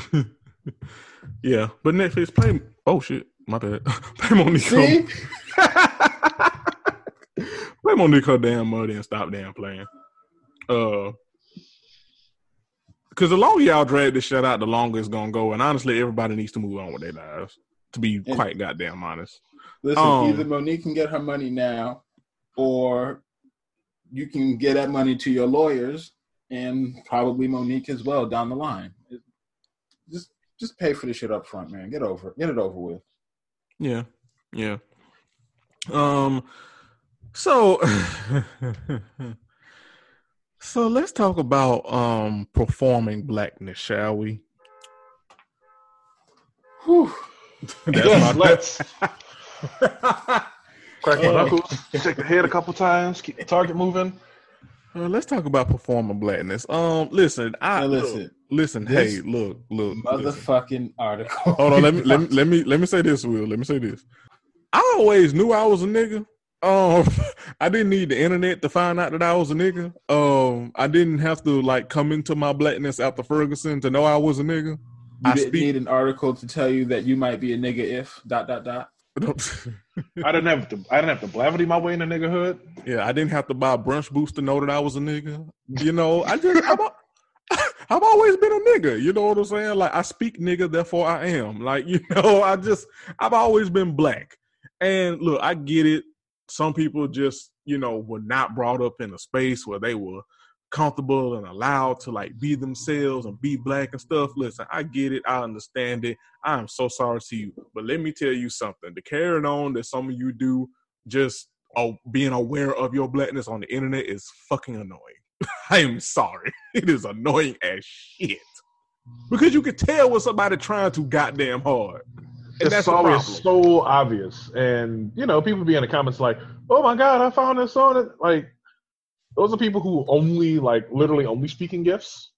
yeah, but Netflix play. Oh shit, my bad. play Monique. See? play Monique her damn money and stop damn playing. Uh, because the longer y'all drag this shit out, the longer it's gonna go. And honestly, everybody needs to move on with their lives. To be Yeah. quite goddamn honest. Listen, Um, either Monique can get her money now, or you can get that money to your lawyers and probably Monique as well down the line. Just just pay for the shit up front, man. Get over it. Get it over with. Yeah, yeah. Um. So, so let's talk about um performing blackness, shall we? Whew. That's Yes, my- let's crack my knuckles, shake the head a couple times, keep the target moving. Uh, let's talk about performing blackness. Um, listen, I Now look, listen. listen. Hey, look, look. listen. Motherfucking article. Hold on, let me let me let me let me say this, Will. Let me say this. I always knew I was a nigga. Um, I didn't need the internet to find out that I was a nigga. Um, I didn't have to like come into my blackness after Ferguson to know I was a nigga. You I didn't speak- need an article to tell you that you might be a nigga if dot dot dot. I didn't have to. I didn't have to blavity my way in the niggerhood. yeah, I didn't have to buy brunch boots to know that I was a nigga. You know, I just I've, al- I've always been a nigga. You know what I'm saying? Like I speak nigga, therefore I am. Like you know, I just I've always been black. And look, I get it. Some people just you know were not brought up in a space where they were comfortable and allowed to like be themselves and be black and stuff. Listen, I get it. I understand it. I am so sorry to you. But let me tell you something. The carrying on that some of you do, just oh, being aware of your blackness on the internet is fucking annoying. I am sorry. It is annoying as shit. Because you can tell when somebody trying too goddamn hard. And it's that's always so obvious, and you know, people be in the comments like, "Oh my god, I found this on it." Like, those are people who only like literally only speaking gifts.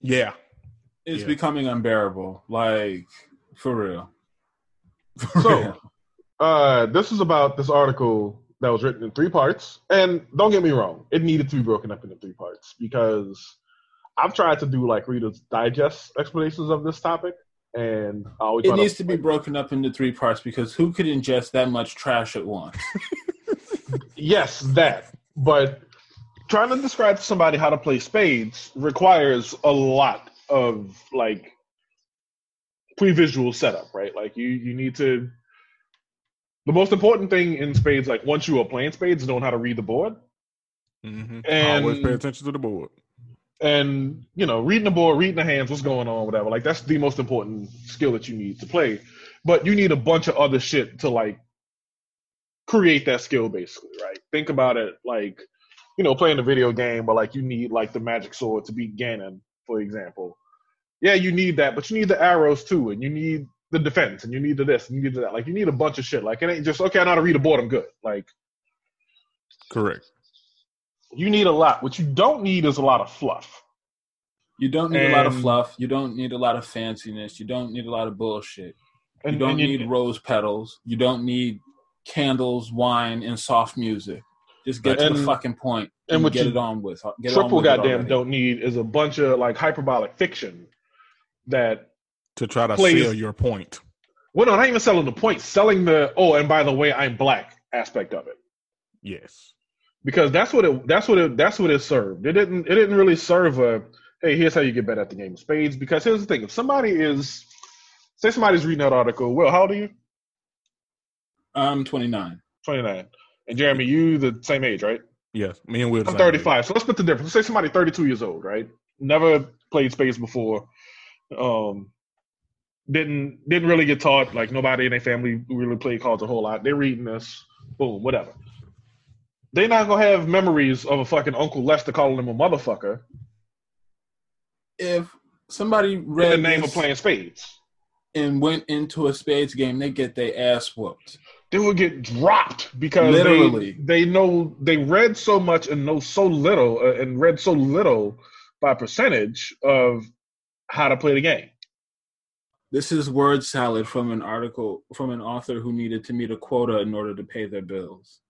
Yeah. It's Yeah. becoming unbearable. Like for real. For So, real. uh, this is about this article that was written in three parts. And don't get me wrong, it needed to be broken up into three parts because I've tried to do like Reader's Digest explanations of this topic, and I always it needs of- to be broken up into three parts because who could ingest that much trash at once? Yes, that. But trying to describe to somebody how to play spades requires a lot of like pre-visual setup, right? Like you you need to the most important thing in spades, like once you are playing spades, is knowing how to read the board. Mm-hmm. And- Always pay attention to the board. and you know reading the board reading the hands what's going on whatever like that's the most important skill that you need to play but you need a bunch of other shit to like create that skill basically right think about it like you know playing a video game but like you need like the magic sword to beat ganon for example yeah you need that but you need the arrows too and you need the defense and you need the this and you need the that like you need a bunch of shit like it ain't just okay i know how to read a board i'm good like Correct. you need a lot what you don't need is a lot of fluff You don't need a lot of fluff. You don't need a lot of fanciness. You don't need a lot of bullshit. and you don't and you- need rose petals. You don't need candles, wine, and soft music. Just get to the fucking point and and, what get you it on with. Get on triple with goddamn already. don't need is a bunch of like hyperbolic fiction that To try to Plays- sell your point. well no not even selling the point selling the oh and by the way i'm black aspect of it Yes. because that's what it that's what it that's what it served it didn't it didn't really serve a hey here's how you get better at the game of spades because here's the thing if somebody is say somebody's reading that article well how old are you I'm 29. 29 and jeremy you the same age right Yes. Me and Will. I'm same 35. So let's put the difference. Let's say somebody 32 years old, right? Never played spades before. Um, didn't didn't really get taught. Like nobody in their family really played cards a whole lot. They're reading this, boom, whatever. They're not gonna have memories of a fucking Uncle Lester calling them a motherfucker If somebody in read the name of playing spades. and went into a spades game, they get their ass whooped. They would get dropped because Literally. they, they know they read so much and know so little uh, and read so little by percentage of how to play the game. This is word salad from an article from an author who needed to meet a quota in order to pay their bills.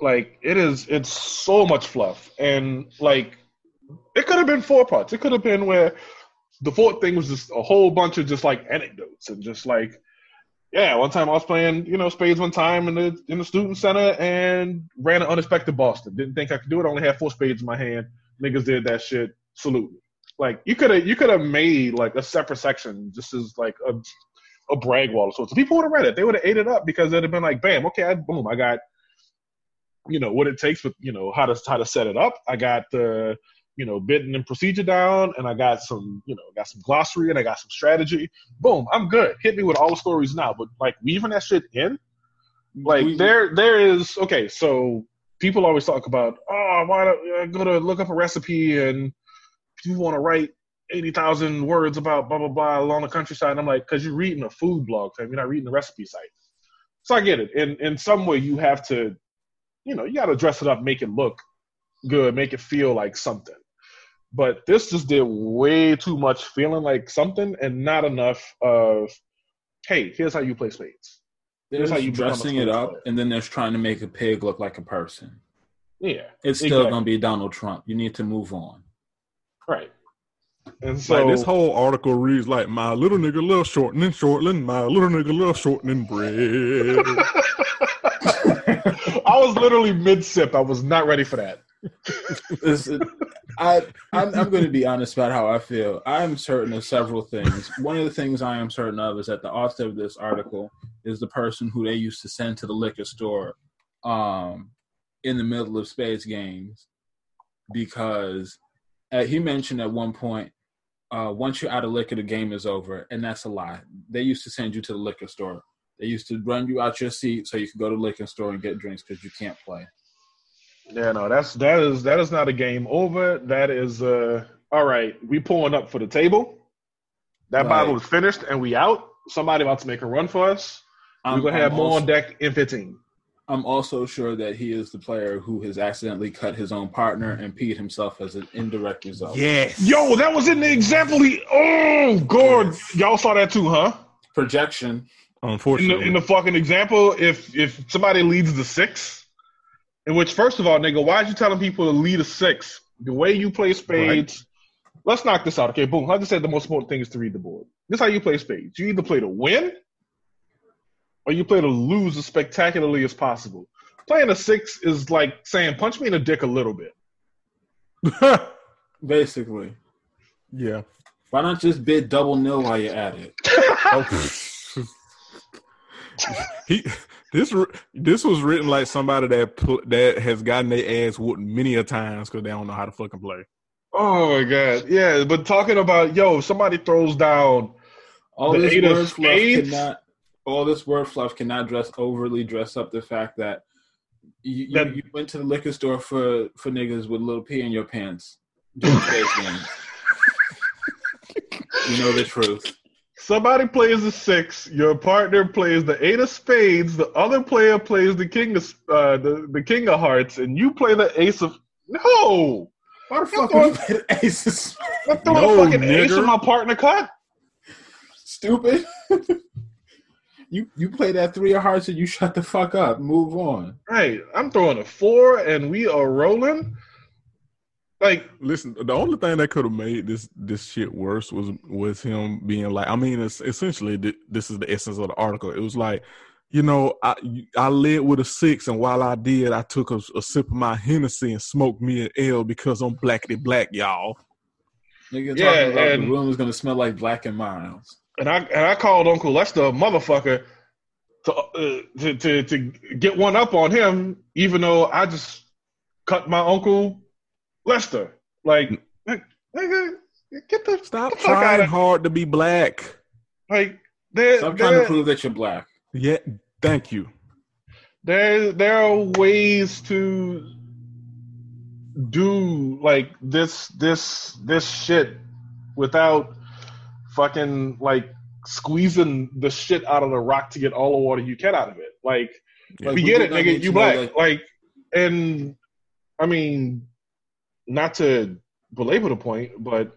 like it is it's so much fluff and like it could have been four parts it could have been where the fourth thing was just a whole bunch of just like anecdotes and just like yeah one time i was playing you know spades one time in the in the student center and ran an unexpected boston didn't think i could do it I only had four spades in my hand niggas did that shit salute me like you could have you could have made like a separate section just as like a a brag wall of sorts. People would have read it. They would have ate it up because it'd have been like, bam, okay, I, boom, I got you know what it takes with you know how to how to set it up. I got the you know, bidding and procedure down, and I got some, you know, got some glossary and I got some strategy. Boom, I'm good. Hit me with all the stories now. But like weaving that shit in, like We- there, there is okay. So people always talk about, oh, I want to go to look up a recipe and you want to write eighty thousand words about blah blah blah along the countryside. And I'm like, because you're reading a food blog, fam. You're not reading a recipe site. So I get it. In in some way, you have to, you know, you got to dress it up, make it look good, make it feel like something. But this just did way too much feeling like something and not enough of, hey, here's how you play spades. There's how you dressing it up, player. and then there's trying to make a pig look like a person. Yeah, It's still Exactly. gonna be Donald Trump. You need to move on. right. And so like this whole article reads like my little nigga love shortening, shortening, my little nigga love shortening bread. I was literally mid sip. I was not ready for that. Listen, I I'm, I'm going to be honest about how I feel. I'm certain of several things. One of the things I am certain of is that the author of this article is the person who they used to send to the liquor store, um, in the middle of space games, because uh, he mentioned at one point, uh, once you're out of liquor, the game is over, and that's a lie. They used to send you to the liquor store. They used to run you out your seat so you could go to the liquor store and get drinks because you can't play. Yeah, no, that's that is that is not a game over. That is uh all right. We pulling up for the table. That Right. bottle is finished and we out. Somebody about to make a run for us. I'm, We're gonna have I'm more also- on deck in 15. I'm also sure that he is the player who has accidentally cut his own partner and peed himself as an indirect result. yes. Yo, that was in the example. He oh god, y'all saw that too, huh? Projection. In the, Unfortunately. in the fucking example, if if somebody leads the six, in which first of all, nigga, why is you telling people to lead a six? The way you play spades. Let's knock this out. Okay, boom. Like I said, the most important thing is to read the board. This is how you play spades. You either play to win or you play to lose as spectacularly as possible. Playing a six is like saying, punch me in the dick a little bit. Basically. yeah. Why not just bid double nil while you're at it? he this this was written like somebody that pl- that has gotten their ass whooped many a times because they don't know how to fucking play. Oh my god. Yeah, but talking about yo, if somebody throws down All this word fluff cannot all this word fluff cannot dress overly dress up the fact that you, you, That- you went to the liquor store for, for niggas with little pee in your pants during. You know the truth. Somebody plays the six. Your partner plays the eight of spades. The other player plays the king of uh, the the king of hearts, and you play the ace of. No, Why the fuck would you play the aces? I'm throwing No, a fucking ace nigger. in my partner cut. Stupid. you you play that three of hearts and you shut the fuck up. Move on. Right, I'm throwing a four, and we are rolling. Like, Listen, the only thing that could have made this this shit worse was was him being like, I mean, it's essentially th- this is the essence of the article. It was like, you know, I I led with a six, and while I did, I took a, a sip of my Hennessy and smoked me an L because I'm blackity black, y'all. Nigga Yeah, talking about and- the room is gonna smell like Black and Milds. and I and I called Uncle Lester a motherfucker to uh, to, to to get one up on him, even though I just cut my uncle Lester. Like, nigga, get the Stop get the fuck trying outta- hard to be black. Like, there, Stop trying to prove that you're black. Yeah, thank you. there, there are ways to do like this, this, this shit without fucking like squeezing the shit out of the rock to get all the water you can out of it. Like, Like, we we get it, not nigga. You to black. that- Like, and I mean, not to belabor the point, but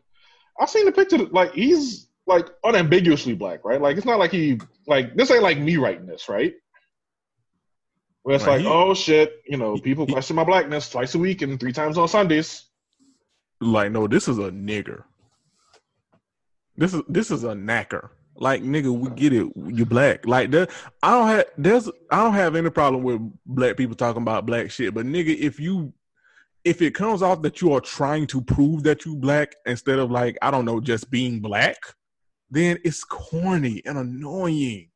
I've seen the picture. Like, he's like unambiguously black, right? Like, it's not like he like this ain't like me writing this, right? Where it's Right, like, oh shit, you know, people question my blackness twice a week and three times on Sundays. Like, no, this is a nigger. This is this is a knacker. Like, nigga, we get it. You black. Like that. I don't have there's I don't have any problem with black people talking about black shit. But nigga, if you if it comes off that you are trying to prove that you black instead of like I don't know just being black, then it's corny and annoying.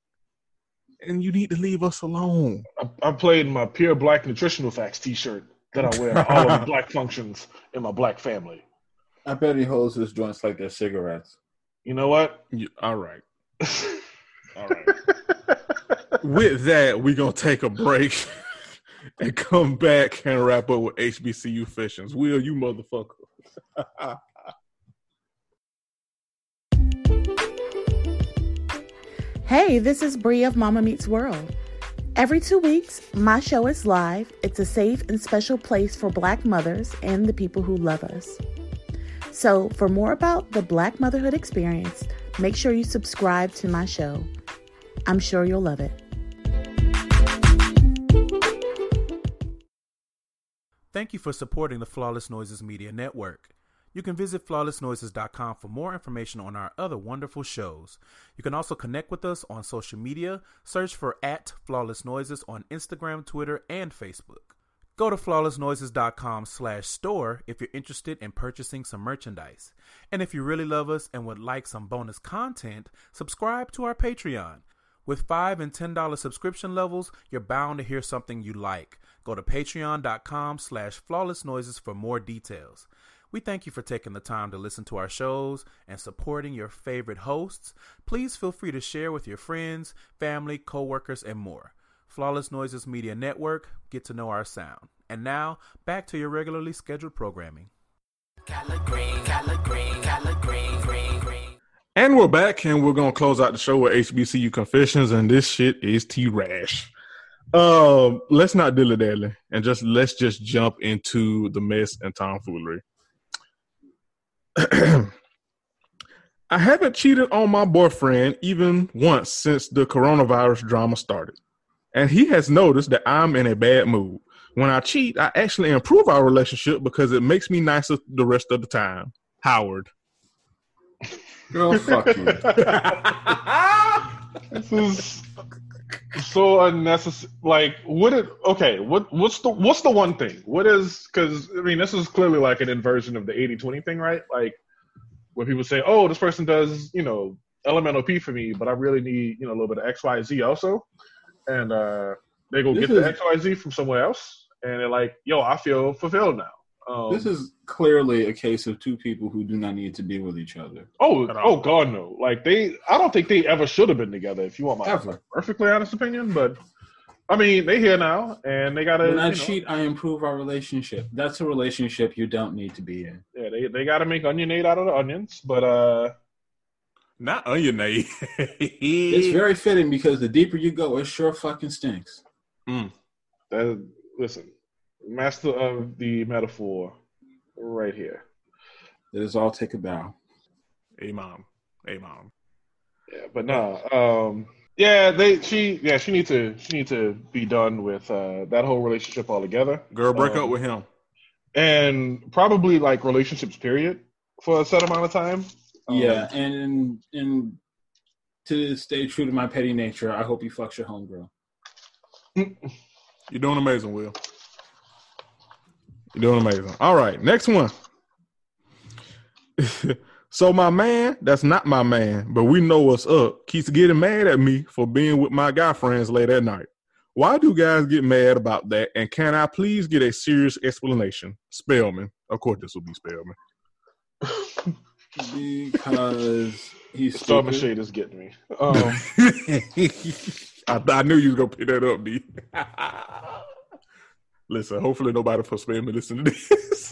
And you need to leave us alone. I, I played my pure black nutritional facts T-shirt that I wear all of the black functions in my black family. I bet he holds his joints like they're cigarettes. You know what? You, all right. all right. With that, we're gonna take a break and come back and wrap up with HBCU Fissions. Will you motherfucker? Hey, this is Brie of Mama Meets World. Every two weeks, my show is live. It's a safe and special place for Black mothers and the people who love us. So, for more about the Black motherhood experience, make sure you subscribe to my show. I'm sure you'll love it. Thank you for supporting the Flawless Noises Media Network. You can visit flawlessnoises.com for more information on our other wonderful shows. You can also connect with us on social media. Search for at Flawless Noises on Instagram, Twitter, and Facebook. Go to flawlessnoises.com slash store if you're interested in purchasing some merchandise. And if you really love us and would like some bonus content, subscribe to our Patreon. With 5 and $10 subscription levels, you're bound to hear something you like. Go to patreon.com slash flawlessnoises for more details. We thank you for taking the time to listen to our shows and supporting your favorite hosts. Please feel free to share with your friends, family, coworkers, and more. Flawless Noises Media Network, get to know our sound. And now, back to your regularly scheduled programming. And we're back, and we're gonna close out the show with HBCU Confessions, and this shit is T Rash. Um, let's not dilly dally, and just let's just jump into the mess and tomfoolery. I haven't cheated on my boyfriend even once since the coronavirus drama started. And he has noticed that I'm in a bad mood. When I cheat, I actually improve our relationship because it makes me nicer the rest of the time. Howard. Girl, fuck you. This is so unnecessary. Like, what? It, okay, what? What's the what's the one thing? What is? Because I mean, this is clearly like an inversion of the 80-20 thing, right? Like, when people say, "Oh, this person does," you know, elemental P for me, but I really need, you know, a little bit of X, Y, Z also, and uh, they go This get the X, Y, Z from somewhere else, and they're like, "Yo, I feel fulfilled now." Um, This is clearly a case of two people who do not need to be with each other. Oh, oh God, no! Like they, I don't think they ever should have been together. If you want my Ever. perfectly honest opinion, but I mean, they here now, and they gotta. When I you know, cheat, I improve our relationship. That's a relationship you don't need to be in. yeah, they they gotta make onionade out of the onions, but uh, Not onionade. It's very fitting because the deeper you go, it sure fucking stinks. that, listen, master of the metaphor, right here. Let us all take a bow. Hey mom. Hey mom. Yeah, but no, um, yeah, they she yeah she need to she need to be done with uh that whole relationship altogether. Girl, break Um, up with him. and probably like relationships period for a set amount of time. Um, Yeah, and and to stay true to my petty nature, I hope you fucks your homegirl. You're doing amazing, Will. You're doing amazing. All right, next one. so my man, that's not my man, but we know what's up. Keeps getting mad at me for being with my guy friends late at night. Why do guys get mad about that? And can I please get a serious explanation? Spelman. Of course, this will be Spelman. Because he's Stormy stupid. Shade is getting me. Um, I, I knew you was gonna pick that up, D. Listen, hopefully nobody from Spelman listen to this.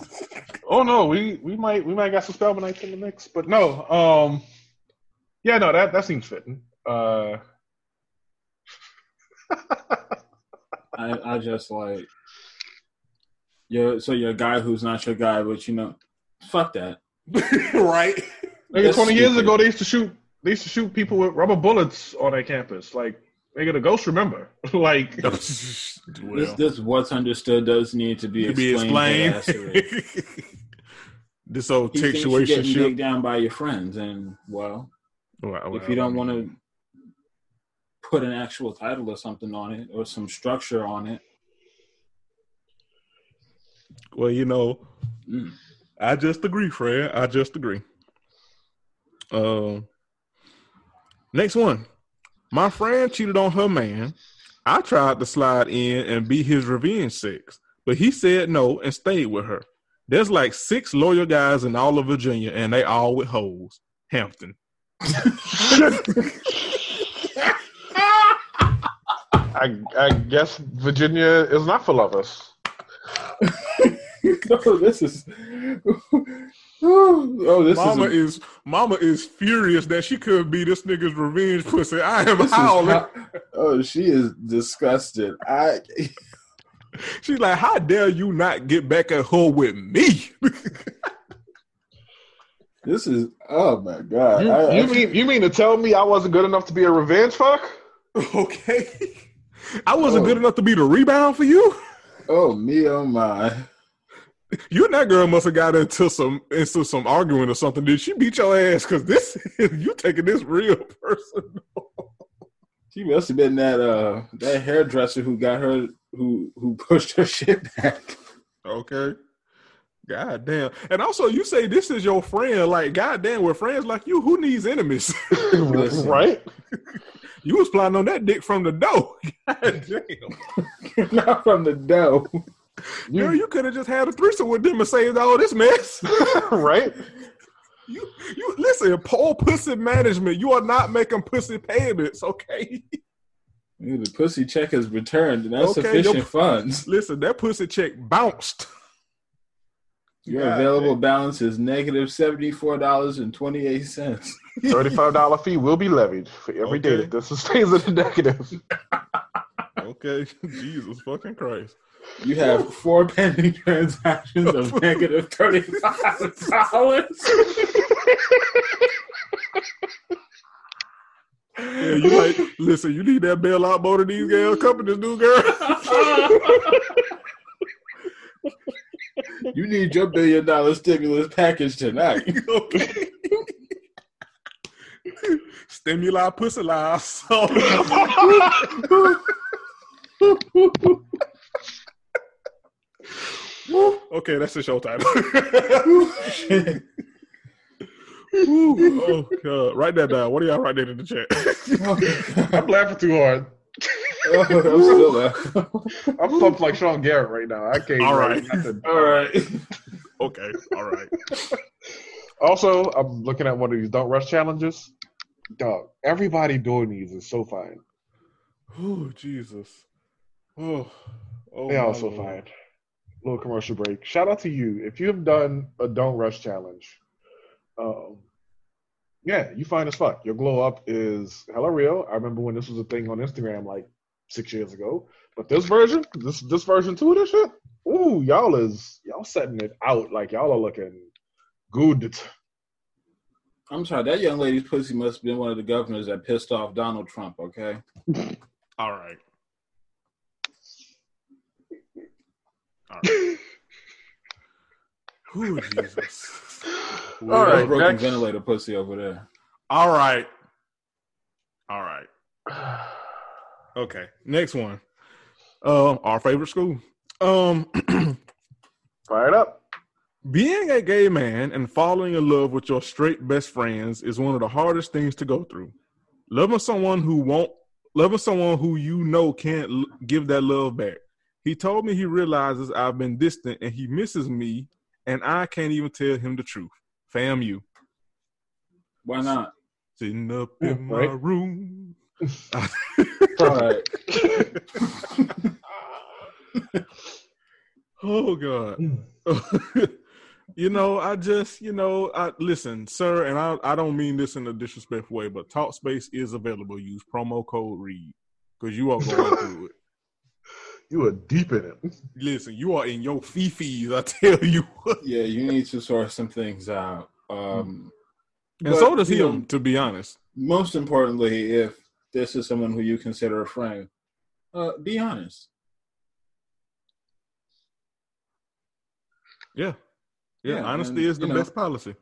oh no, we we might we might got some Spelmanites in the mix, but no. Um, yeah, no, that that seems fitting. Uh, I, I just like you're so you're a guy who's not your guy, but you know, fuck that. right? nigga, That's twenty years ago they used to shoot they used to shoot people with rubber bullets on their campus. Like, nigga, the ghosts remember. like, This well, this what's understood does need to be to be explained. explained. this old He thinks you're getting situation digged down by your friends, and well, Well, if you don't want to put an actual title or something on it or some structure on it, well, you know, mm, I just agree, Fred. I just agree. Um, next one. My friend cheated on her man. I tried to slide in and be his revenge sex, but he said no and stayed with her. There's like six lawyer guys in all of Virginia, and they all with hoes. Hampton. I, I guess Virginia is not full of us. oh, this is. Oh, this Mama is. is Mama is furious that she couldn't be this nigga's revenge pussy. I am howling. hot- oh, she is disgusted. I. She's like, "How dare you not get back at her with me?" This is. Oh my god. You, I, you I- mean you mean to tell me I wasn't good enough to be a revenge fuck? okay, I wasn't Oh. good enough to be the rebound for you. Oh me, oh my. You and that girl must have got into some into some arguing or something. Did she beat your ass? Because this you taking this real personal. She must have been that uh that hairdresser who got her who who pushed her shit back. Okay. God damn. And also you say this is your friend. Like, god damn, with friends like you, who needs enemies? Right? you was planning on that dick from the door. God damn. Not from the dough. Girl, you could have just had a threesome with them and saved all this mess. right? you you listen, poor pussy management. You are not making pussy payments, okay? The pussy check is returned, and that's Okay, sufficient your- funds. Listen, that pussy check bounced. Your God available damn. balance is negative seventy four dollars and twenty eight cents. Thirty-five dollar fee will be levied for every day Okay. that this stays in the negative. Okay, Jesus fucking Christ. You have four pending transactions of negative thirty five dollars. Yeah, you like listen, you need that bailout more than these girls this new girl. You need your billion dollar stimulus package tonight. okay. Stimuli pussy lies. So okay, that's the show title. Ooh, oh god. Write that down. What do y'all write that in the chat? I'm laughing too hard. Oh, I'm still there. I'm pumped like Sean Garrett right now. I can't. All write right. nothing. All right. okay, all right. Also, I'm looking at one of these don't rush challenges. Dog, everybody doing these is so fine. Oh Jesus. Oh, oh They my all so Lord. fine. Little commercial break. Shout out to you if you have done a don't rush challenge. Um, yeah, you fine as fuck. Your glow up is hella real. I remember when this was a thing on Instagram like six years ago. But this version, this this version two of this shit, ooh, y'all is y'all setting it out like y'all are looking good. I'm sorry, that young lady's pussy must have been one of the governors that pissed off Donald Trump, okay? All right. All right. Ooh, Jesus. All That right, broken next. ventilator pussy over there. All right. All right. Okay. Next one. Um, our favorite school. Um, Fire it up. being a gay man and falling in love with your straight best friends is one of the hardest things to go through. Loving someone who won't, loving someone who you know can't l- give that love back. He told me he realizes I've been distant and he misses me, and I can't even tell him the truth. Fam, you Why not? sitting up in my Right. room. All right. Oh God. Hmm. you know, I just, you know, I listen, sir, and I I don't mean this in a disrespectful way, but Talkspace is available. Use promo code READ because you are going through it. You are deep in it. Listen, you are in your fifis, I tell you. Yeah, you need to sort some things out. Um, and but, so does you him, know, to be honest. most importantly, if this is someone who you consider a friend, uh, be honest. Yeah. Yeah, Yeah, honesty and, is the you know, best policy.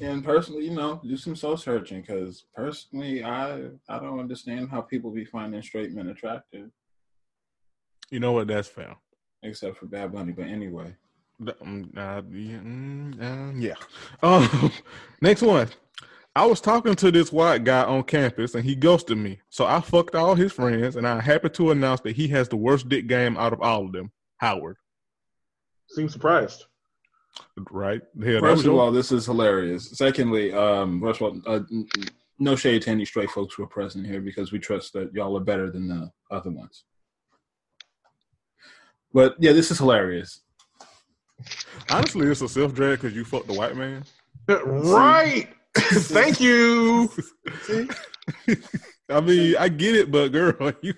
And personally, you know, do some soul searching because personally, I I don't understand how people be finding straight men attractive, You know what? That's fair. except for Bad Bunny. But anyway, um, uh, yeah, mm, uh. Um, next one. I was talking to this white guy on campus and he ghosted me. So I fucked all his friends and I'm happy to announce that he has the worst dick game out of all of them. Howard. Seems surprised. Right? Hell, First of all, this is hilarious. Secondly, um, first of all, uh, n- n- no shade to any straight folks who are present here because we trust that y'all are better than the other ones. But yeah, this is hilarious. honestly, it's a self drag because you fucked the white man. Right. Thank you. I mean, I get it, but girl, you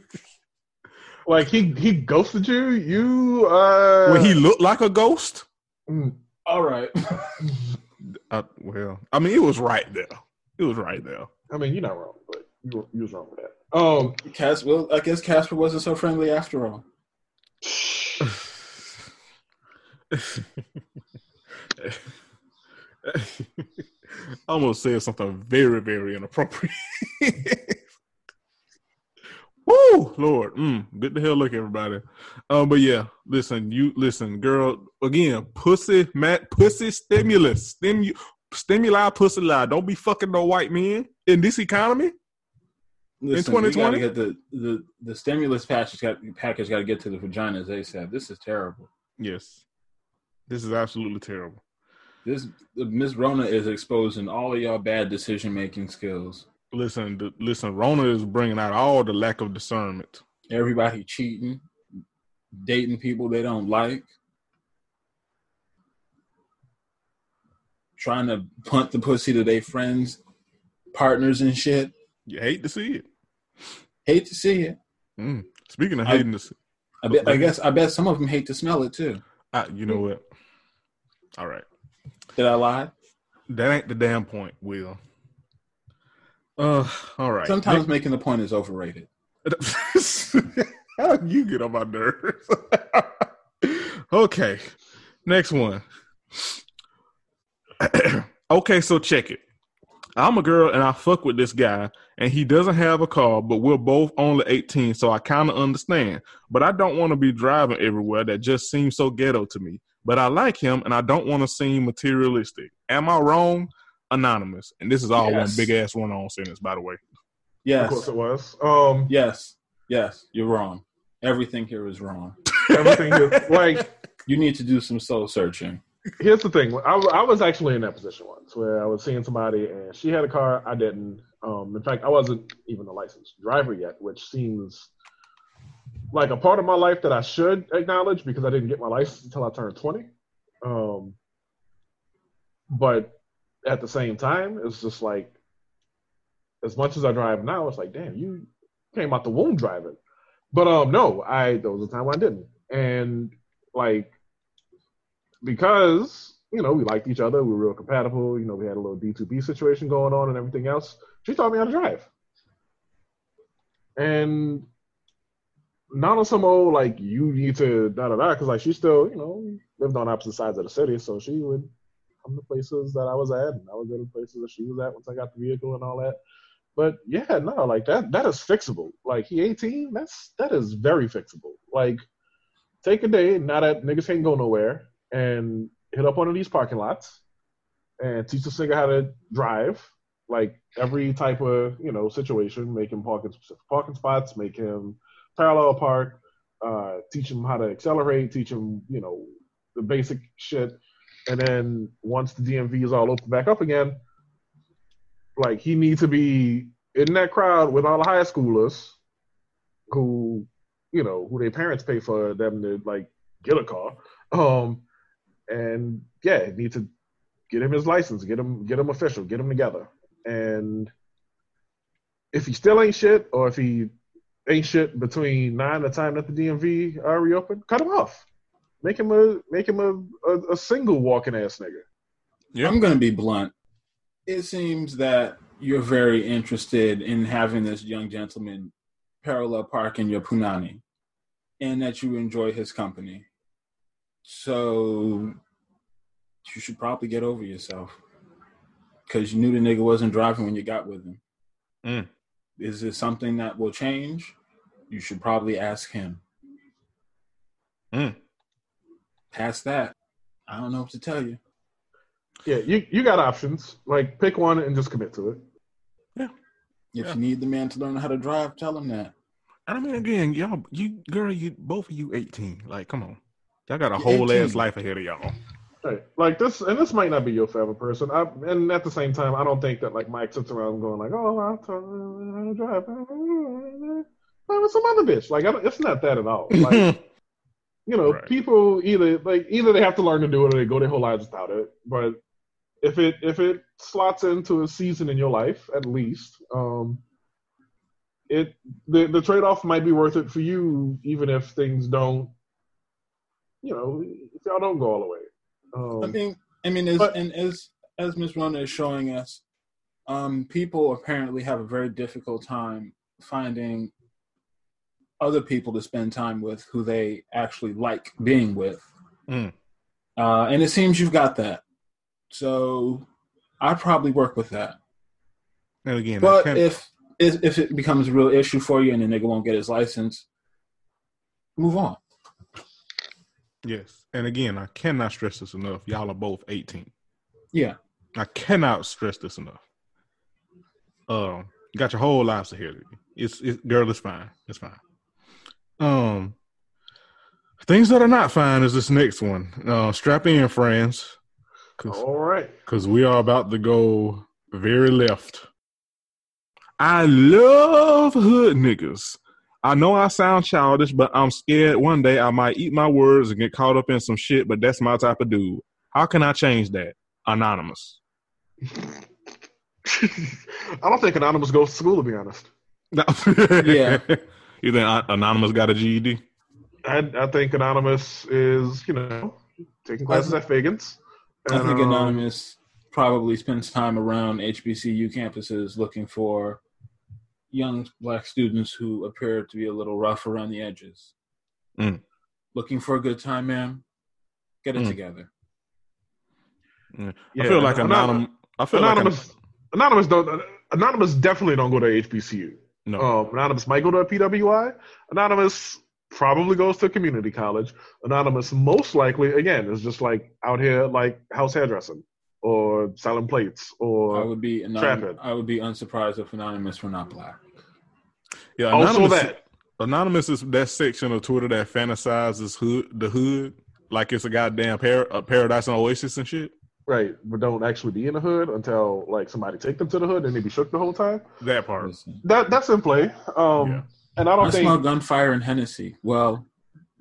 Like he he ghosted you. You uh. when he looked like a ghost. Mm, All right. I, well, I mean, it was right there. It was right there. I mean, you're not wrong, but you were, you was wrong with that. Um. Casper, well, I guess Casper wasn't so friendly after all. I almost said something very, very inappropriate. Woo, Lord, mm, good to hell look, everybody. Um, but yeah, listen, you listen, girl. Again, pussy, Matt, pussy stimulus, stimu, stimuli, pussy lie. Don't be fucking no white men in this economy. Listen, we 2020? gotta get the, the, the stimulus package got package got to get to the vaginas ASAP. This is terrible. Yes, this is absolutely terrible. This Miss Rona is exposing all of y'all bad decision making skills. Listen, the, listen. Rona is bringing out all the lack of discernment. Everybody cheating, dating people they don't like, trying to punt the pussy to their friends, partners, and shit. You hate to see it. Hate to see it. Mm. Speaking of I- hating to see, I, bet, I guess I bet some of them hate to smell it too. I, you know what? All right. Did I lie? That ain't the damn point, Will. Uh, all right. Sometimes making the point is overrated. How you get on my nerves? okay, next one. okay, so check it. I'm a girl and I fuck with this guy, and he doesn't have a car, but we're both only 18, so I kind of understand. But I don't want to be driving everywhere. That just seems so ghetto to me. But I like him, and I don't want to seem materialistic. Am I wrong? Anonymous, and this is all Yes. one big ass one on sentence, by the way. Yes. Of course it was. Um. yes, yes. You're wrong. Everything here is wrong. Everything is like. You need to do some soul searching. Here's the thing. I, I was actually in that position once where I was seeing somebody and she had a car. I didn't. Um, in fact, I wasn't even a licensed driver yet, which seems like a part of my life that I should acknowledge because I didn't get my license until I turned 20. Um, but at the same time, it's just like, as much as I drive now, it's like, damn, you came out the womb driving. But um, no, I there was a time when I didn't, and like because you know we liked each other, we were real compatible. You know, we had a little D two B situation going on and everything else. She taught me how to drive, and not on some old like you need to da da da because like she still you know lived on opposite sides of the city, so she would come to places that I was at, and I would go to places that she was at once I got the vehicle and all that. But yeah, no, like that that is fixable. Like he 18, that's that is very fixable. Like take a day, now that niggas can't go nowhere, and hit up one of these parking lots and teach the singer how to drive. Like every type of, you know, situation, make him park in specific parking spots, make him parallel park, uh, teach him how to accelerate, teach him, you know, the basic shit. And then once the DMV is all open back up again, like he needs to be in that crowd with all the high schoolers who, you know, who their parents pay for them to like get a car. Um, and yeah, need to get him his license, get him get him official, get him together. And if he still ain't shit, or if he ain't shit between nine and the time that the DMV are uh, reopened, cut him off. Make him a make him a, a, a single walking ass nigga. Yeah. I'm going to be blunt. It seems that you're very interested in having this young gentleman parallel park in your punani and that you enjoy his company. So you should probably get over yourself because you knew the nigga wasn't driving when you got with him. Mm. Is this something that will change? You should probably ask him. Mm. Past that, I don't know what to tell you. Yeah, you you got options. Like pick one and just commit to it. Yeah. If Yeah. you need the man to learn how to drive, tell him that. And I mean, again, y'all, you girl, you both of you eighteen. Like, come on, y'all got a whole ass life ahead of y'all. Right. Like this, and this might not be your favorite person. I, and at the same time, I don't think that like Mike sits around going like, "Oh, I'll how to drive." It's some other bitch. Like, I don't, it's not that at all. Like, you know, Right. people either like either they have to learn to do it or they go their whole lives without it. But if it if it slots into a season in your life, at least, um, it the the trade off might be worth it for you, even if things don't, you know, y'all don't go all the way. Um, I mean, I mean, as, But- and as as Miss Rona is showing us, um, people apparently have a very difficult time finding other people to spend time with who they actually like being with. Mm. Uh, and it seems you've got that. So I'd probably work with that. And again, But can't- if if if it becomes a real issue for you and the nigga won't get his license, move on. Yes, and again, I cannot stress this enough. Y'all are both 18. Yeah. I cannot stress this enough. Um, you got your whole lives ahead of you. It's, it's girl, it's fine. It's fine. Um, things that are not fine is this next one. Uh, strap in, friends, because all right. because we are about to go very left. I love hood niggas. I know I sound childish, but I'm scared one day I might eat my words and get caught up in some shit, but that's my type of dude. How can I change that? Anonymous. I don't think Anonymous goes to school, to be honest. Yeah. You think Anonymous got a GED? I, I think Anonymous is, you know, taking classes at Fagans. I think um, Anonymous probably spends time around HBCU campuses looking for young black students who appear to be a little rough around the edges. Mm. Looking for a good time, ma'am? Get it Mm. together. I feel like Anon- Anonymous. I feel Anonymous, like Anonymous don't. Anonymous definitely don't go to HBCU. No. Um, Anonymous might go to a PWI. Anonymous probably goes to community college. Anonymous most likely, again, is just like out here like house hairdressing or selling plates I or would be anon- Trapping. I would be unsurprised if Anonymous were not black. yeah, also Anonymous, that. Anonymous is that section of Twitter that fantasizes hood the hood like it's a goddamn par- a paradise and oasis and shit. Right, but don't actually be in the hood until like somebody take them to the hood and they be shook the whole time. That part. Listen, That that's in play. Um, Yeah. and I I, don't think smell gunfire and Hennessy. Well,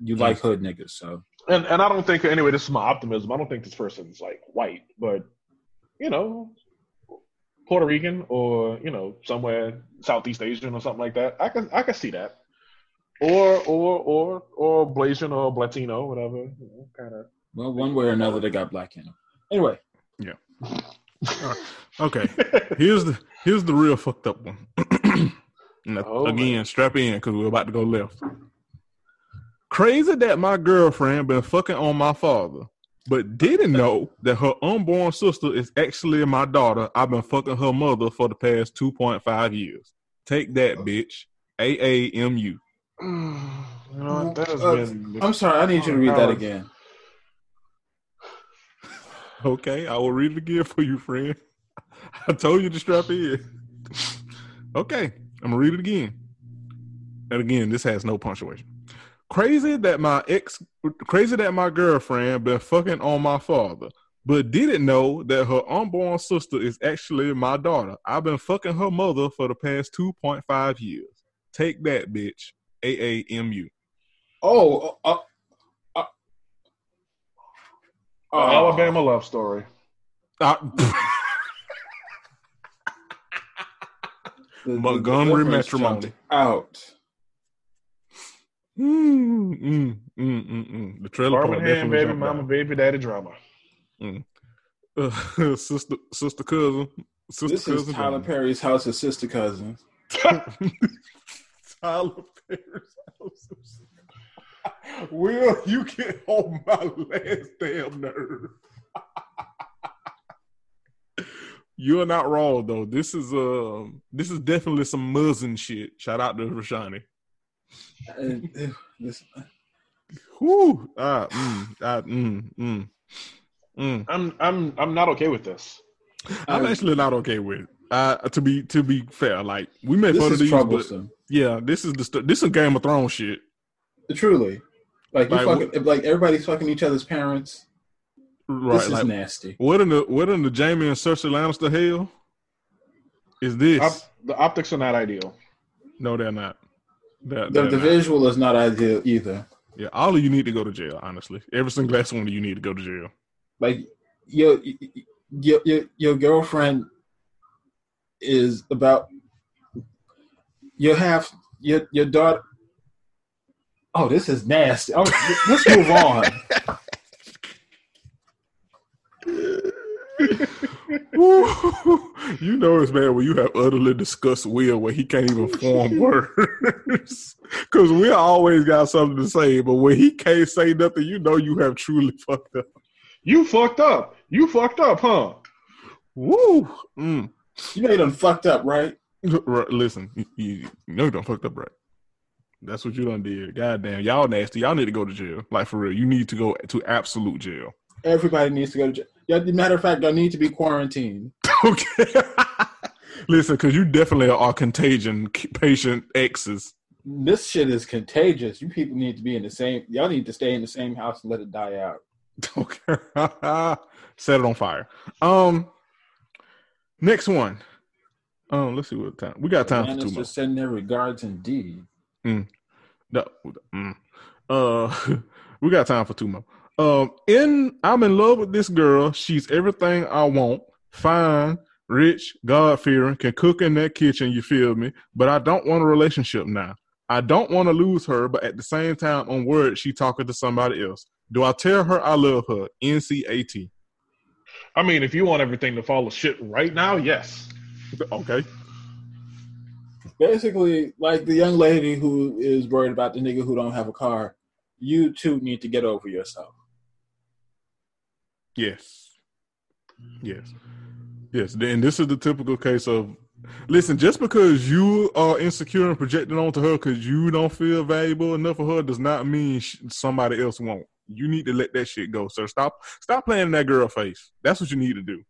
you like hood niggas, so and, and I don't think anyway. This is my optimism. I don't think this person's like white, but you know, Puerto Rican or you know somewhere Southeast Asian or something like that. I can I can see that, or or or or Blasian or Latino, whatever. You know, kind of. well, one way or another, they got black in them. Anyway, Yeah. Uh, okay. here's the here's the real fucked up one. And Oh, again, man. strap in because we're about to go left. Crazy that my girlfriend been fucking on my father, but didn't know that her unborn sister is actually my daughter. I've been fucking her mother for the past two point five years. Take that, bitch. A A M U. You know what? That has Uh, been. I'm sorry. I need you to read that again. Okay, I will read it again for you, friend. I told you to strap in. Okay, I'm gonna read it again. And again, this has no punctuation. Crazy that my ex, crazy that my girlfriend been fucking on my father, but didn't know that her unborn sister is actually my daughter. I've been fucking her mother for the past 2.5 years. Take that, bitch. A A M U. Oh, uh, uh, uh, Alabama love story. Uh, the- the Montgomery difference matrimony. Out. Mm, mm, mm, mm, mm. The trailer park Birmingham, definitely baby mama, out. baby daddy drama. Uh, sister, sister cousin, sister This is. Tyler drama. Perry's house of sister cousins. Tyler Perry's house. of sister. Will you get on my last damn nerve? You're not wrong though. This is um, this is definitely some muzzin shit. Shout out to Rashani. And, uh, this- Whoo! Ah, mm, ah, mm, mm, mm. I'm I'm I'm not okay with this. I'm I- actually not okay with it. Uh, to be to be fair, like we made fun of is these, but troublesome. yeah, this is the st- this is Game of Thrones shit. Truly, like you Like, fucking, like everybody's fucking each other's parents. Right, this is like nasty. what in the what in the Jaime and Cersei Lannister hell is this? Op- the optics are not ideal. no, they're not. They're, The, they're the visual is not ideal either. Yeah, all of you need to go to jail. Honestly, every single last one of you need to go to jail. Like your your your, your girlfriend is about you have your your daughter. Oh, this is nasty. Oh, let's move on. you know it's bad when you have utterly discussed Will where he can't even form words. Because we always got something to say, but when he can't say nothing, you know you have truly fucked up. You fucked up. You fucked up, huh? Woo! Mm. You made them fucked up, right? Right, listen, you, you you know you done fucked up, right? That's what you done did. Goddamn, y'all nasty. Y'all need to go to jail. Like for real, you need to go to absolute jail. Everybody needs to go to jail. Yeah, matter of fact, y'all need to be quarantined. Okay. listen, because you definitely are contagion patient X's. This shit is contagious. You people need to be in the same. Y'all need to stay in the same house and let it die out. Okay. Set it on fire. Um next one. Um, let's see what time. We got time for two more. send their regards indeed. Mm. No, mm. Uh we got time for two more. Um in I'm in love with this girl. She's everything I want. Fine, rich, God fearing, can cook in that kitchen, you feel me? But I don't want a relationship now. I don't want to lose her, but at the same time, on word, she talking to somebody else. Do I tell her I love her? NCAT. I mean, if you want everything to fall to shit right now, yes. Okay. Basically, like the young lady who is worried about the nigga who don't have a car, you too need to get over yourself. Yes. Yes. Mm. Yes. And this is the typical case of listen, just because you are insecure and projecting onto her because you don't feel valuable enough for her does not mean sh- somebody else won't. You need to let that shit go, sir. Stop stop playing in that girl face. That's what you need to do.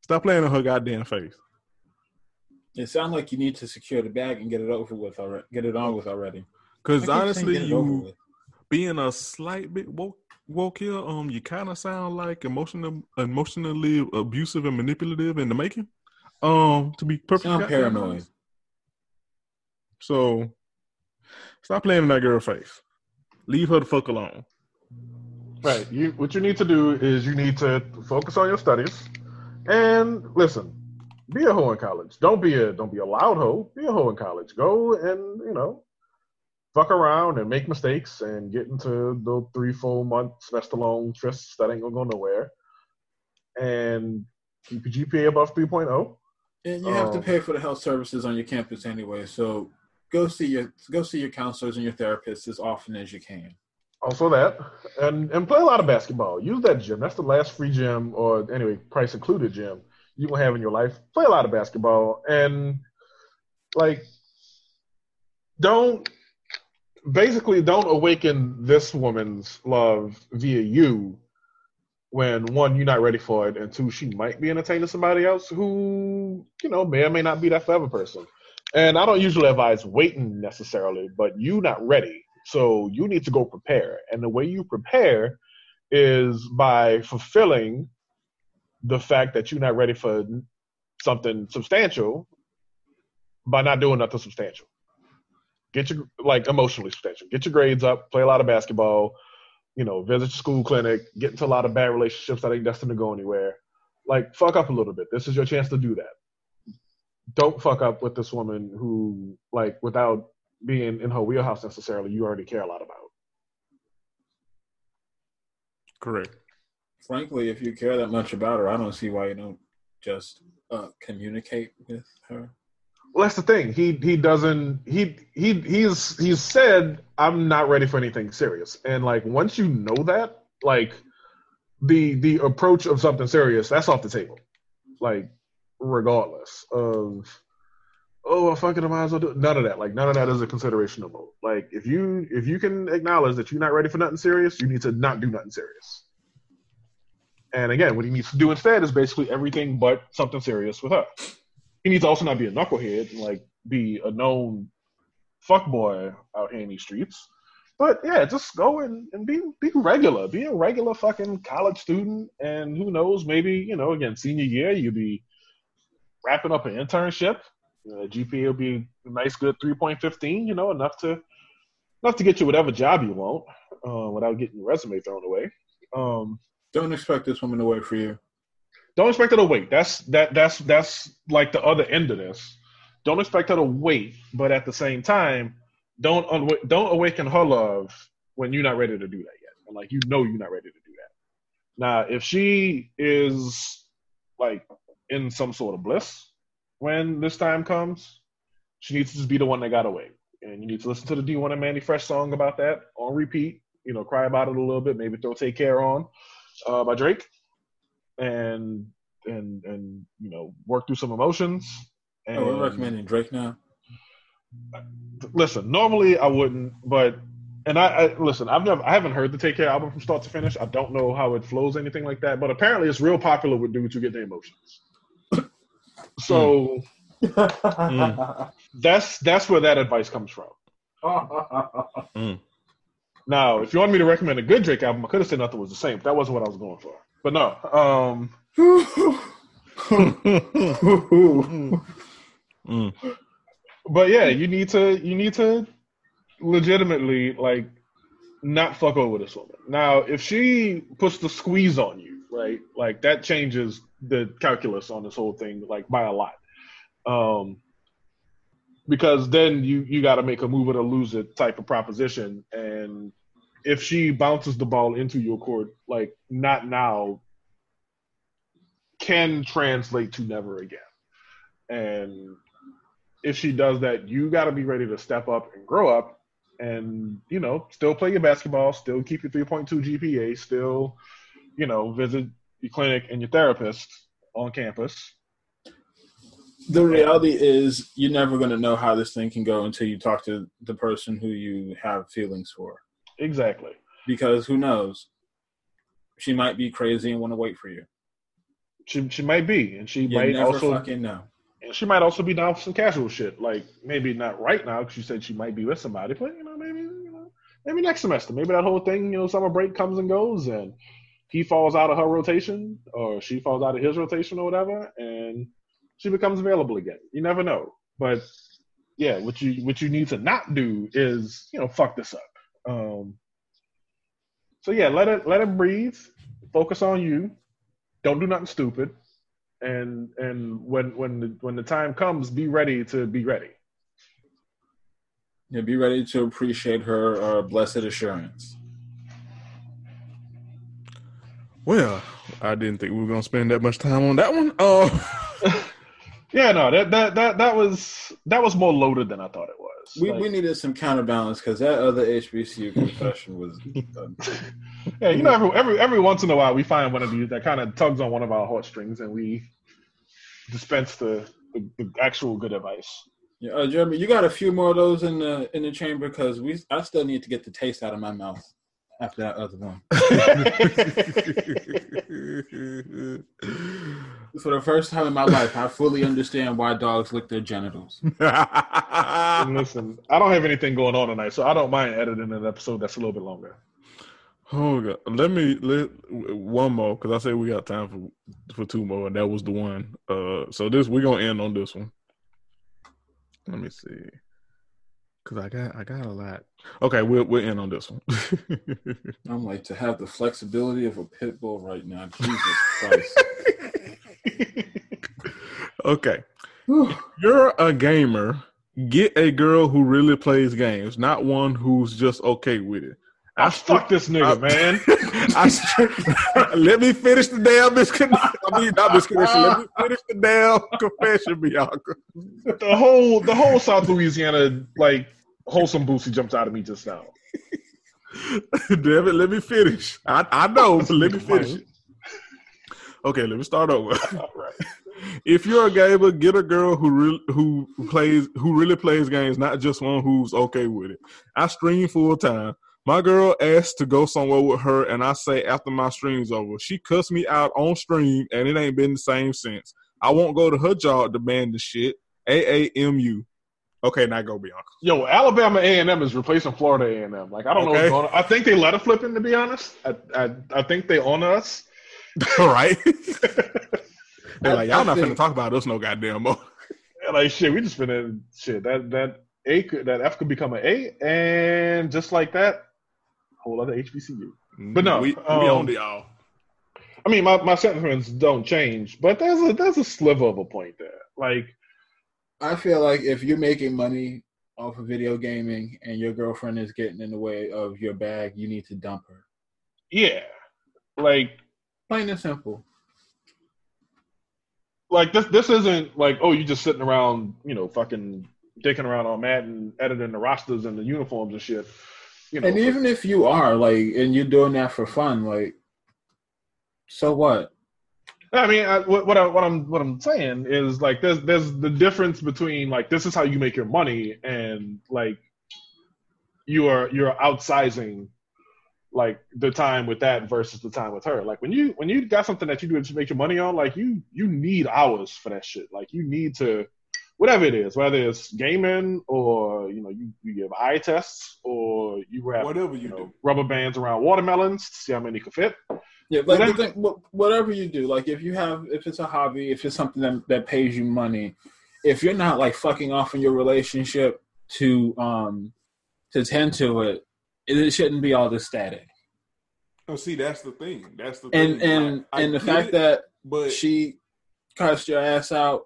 Stop playing in her goddamn face. It sounds like you need to secure the bag and get it over with already. Get it on with already. Because I keep saying honestly, get it over you being a slight bit woke woke here, um, you kind of sound like emotional, emotionally abusive and manipulative in the making. Um, to be perfectly Sound goddamn paranoid. honest. So, stop playing in that girl face. Leave her the fuck alone. Right. You what you need to do is you need to focus on your studies and listen. Be a hoe in college. Don't be a don't be a loud hoe. Be a hoe in college. Go and you know fuck around and make mistakes and get into the three four month semester long trysts that ain't gonna go nowhere. And keep your GPA above 3.0. And you have to Um, pay for the health services on your campus anyway. So go see your go see your counselors and your therapists as often as you can. Also that, and and play a lot of basketball. Use that gym. That's the last free gym, or anyway, price included gym you will have in your life. Play a lot of basketball, and like, don't basically don't awaken this woman's love via you. When one, you're not ready for it, and two, she might be entertaining somebody else who, you know, may or may not be that forever person. And I don't usually advise waiting necessarily, but you not ready. So you need to go prepare. And the way you prepare is by fulfilling the fact that you're not ready for something substantial by not doing nothing substantial. Get your like emotionally substantial. Get your grades up, play a lot of basketball, you know, visit your school clinic, get into a lot of bad relationships that ain't destined to go anywhere. Like fuck up a little bit. This is your chance to do that don't fuck up with this woman who, like, without being in her wheelhouse necessarily, you already care a lot about. Correct. Frankly, if you care that much about her, I don't see why you don't just uh, communicate with her. Well, that's the thing. He he doesn't. He he he's he's said I'm not ready for anything serious, and like once you know that, like the the approach of something serious, that's off the table. Like regardless of oh I might as well do it. None of that. Like none of that is a consideration no more. Like if you if you can acknowledge that you're not ready for nothing serious, you need to not do nothing serious. And again, what he needs to do instead is basically everything but something serious with her. He needs to also not be a knucklehead and like be a known fuckboy out here in these streets. But yeah, just go and, and be be regular. Be a regular fucking college student, and who knows, maybe you know, again, senior year, you'll be wrapping up an internship. Uh, GPA will be a nice, good three point fifteen. You know, enough to enough to get you whatever job you want uh, without getting your resume thrown away. Um, Don't expect this woman to wait for you. Don't expect her to wait. That's that that's that's like the other end of this. Don't expect her to wait, but at the same time, don't don't awaken her love when you're not ready to do that yet. And like you know you're not ready to do that. Now, if she is like in some sort of bliss when this time comes, she needs to just be the one that got away. And you need to listen to the D1 and Mandy Fresh song about that on repeat. You know, cry about it a little bit. Maybe throw "Take Care" on uh, by Drake, and and and you know work through some emotions. And Oh, we're recommending Drake now. listen, normally I wouldn't, but and I, I listen. I've never, I haven't heard the Take Care album from start to finish. I don't know how it flows, anything like that. But apparently, it's real popular with dudes who get their emotions. so hmm. mm, that's that's where that advice comes from. Mm. Now, if you want me to recommend a good Drake album, I could have said nothing was the same. But that wasn't what I was going for. But no, um, but yeah, you need to you need to legitimately like not fuck over this woman. Now, if she puts the squeeze on you, right, like that changes the calculus on this whole thing, like by a lot. Um, because then you you got to make a move it or lose it type of proposition, and if she bounces the ball into your court, like not now, can translate to never again. And if she does that, you got to be ready to step up and grow up and, you know, still play your basketball, still keep your 3.2 GPA, still, you know, visit your clinic and your therapist on campus. the reality is, you're never going to know how this thing can go until you talk to the person who you have feelings for. Exactly. Because who knows? She might be crazy and want to wait for you. She, she might be, and she You might also fucking know. and she might also be down for some casual shit. Like maybe not right now because she said she might be with somebody, but you know maybe you know maybe next semester. Maybe that whole thing, you know, summer break comes and goes, and he falls out of her rotation or she falls out of his rotation or whatever, and she becomes available again. You never know. But yeah, what you what you need to not do is you know fuck this up. Um, so yeah, let it let it breathe. Focus on you. Don't do nothing stupid and and when when the, when the time comes, be ready to be ready. Yeah, be ready to appreciate her uh, blessed assurance. Well, I didn't think we were gonna spend that much time on that one. Oh, Yeah, no, that that that that was that was more loaded than I thought it was. We, Like, we needed some counterbalance because that other HBCU confession was. Uh, yeah, you know, every every every once in a while we find one of these that kind of tugs on one of our heartstrings, and we dispense the, the, the actual good advice. yeah, uh, Jeremy, you got a few more of those in the in the chamber because we. I still need to get the taste out of my mouth after that other one. For the first time in my life, I fully understand why dogs lick their genitals. Listen, I don't have anything going on tonight, so I don't mind editing an episode that's a little bit longer. oh God. Let me let one more because I said we got time for for two more, and that was the one. Uh, so this we're gonna end on this one. Let me see, because I got I got a lot. Okay, we'll we'll end on this one. I'm like to have the flexibility of a pit bull right now. Jesus Christ! okay, you're a gamer. Get a girl who really plays games, not one who's just okay with it. Oh, I fuck this nigga, I- man. I stri- let me finish the damn misconnection. I mean, not misconnection. Let me finish the damn confession, Bianca. the whole the whole South Louisiana like wholesome boosie jumped out of me just now. Damn it, let me finish. I, I know, but let me finish it. Okay, let me start over. Right. if you're a gamer, get a girl who really who plays who really plays games, not just one who's okay with it. I stream full time. My girl asked to go somewhere with her, and I say after my stream's over, she cussed me out on stream, and it ain't been the same since. I won't go to her job demanding shit. AAMU. Okay, now go Bianca. Yo, Alabama A and M is replacing Florida A and M. Like I don't know Okay. what's going on. I think they let it flip in. To be honest, I I, I think they own us. All right. They're like, I- I y'all not think- finna talk about us no goddamn more. And like shit, we just finna shit that that A could, that F could become an A, and just like that, whole other HBCU. But no, we, we um, owned it all. I mean, my, my sentiments don't change, but there's a there's a sliver of a point there. Like, I feel like if you're making money off of video gaming and your girlfriend is getting in the way of your bag, you need to dump her. yeah, like Plain and simple. like this this isn't like oh you just sitting around you know fucking dicking around on Madden editing the rosters and the uniforms and shit. You know, And even if you are like, and you're doing that for fun, like, so what? I mean, I, what, what, I, what I'm what I'm saying is like there's there's the difference between like this is how you make your money and like you are you're outsizing like the time with that versus the time with her. Like when you when you got something that you do to make your money on, like you you need hours for that shit. Like you need to whatever it is, whether it's gaming or you know you, you give eye tests or you wrap Whatever you you know do. rubber bands around watermelons to see how many can fit. Yeah, like the thing, whatever you do, like if you have, if it's a hobby, if it's something that, that pays you money, if you're not like fucking off in your relationship to um to tend to it, it, it shouldn't be all this static. Oh, see, that's the thing. That's the And thing. and I and the fact it, that but she cussed your ass out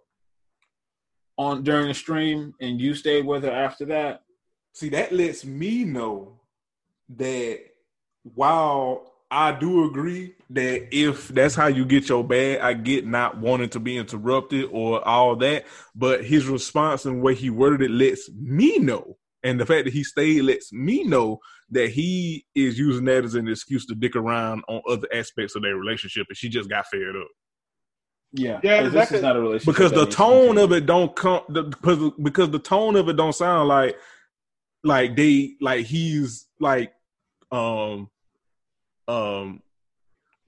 on during the stream and you stayed with her after that. see, that lets me know that while I do agree that if that's how you get your bag, I get not wanting to be interrupted or all that. But his response and the way he worded it lets me know. And the fact that he stayed lets me know that he is using that as an excuse to dick around on other aspects of their relationship, and she just got fed up. Yeah, Yeah, 'cause that this could- is not a relationship because the needs to tone of it don't come the, because because the tone of it don't sound like like they like he's like um um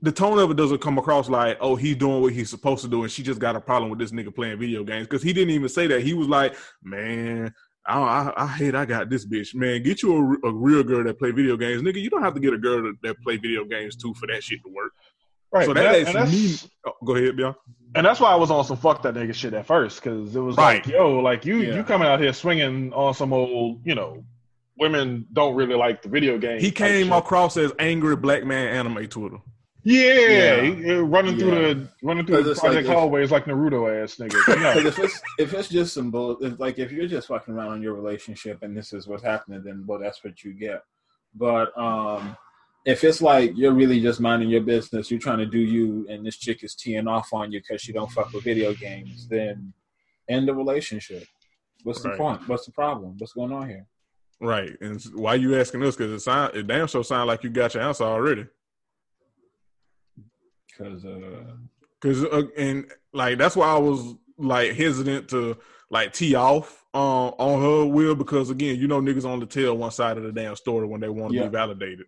the tone of it doesn't come across like oh he's doing what he's supposed to do and she just got a problem with this nigga playing video games. Because he didn't even say that. He was like man I, I, I hate I got this bitch man get you a, a real girl that play video games nigga you don't have to get a girl that, that play video games too for that shit to work Right. so that, that- lets that's- me oh, go ahead Bill And that's why I was on some fuck that nigga shit at first, because it was like, yo, like you Yeah. you coming out here swinging on some old, you know, women don't really like the video game. he came across as angry black man anime Twitter yeah, Yeah. he- he running through the running through 'Cause the it's like project if- hallways like Naruto ass nigga. But no. if it's if it's just some bull, if, like if you're just fucking around in your relationship and this is what's happening, then well, that's what you get. But um, if it's like you're really just minding your business, you're trying to do you, and this chick is teeing off on you because she don't fuck with video games, then end the relationship. What's the Right. point? What's the problem? What's going on here? Right. And s- why you asking this? Because it sound it damn sure sound like you got your answer already. Because uh, Because uh, and like that's why I was like hesitant to like tee off uh, on her will because again you know niggas only tell one side of the damn story when they want to Yeah. be validated.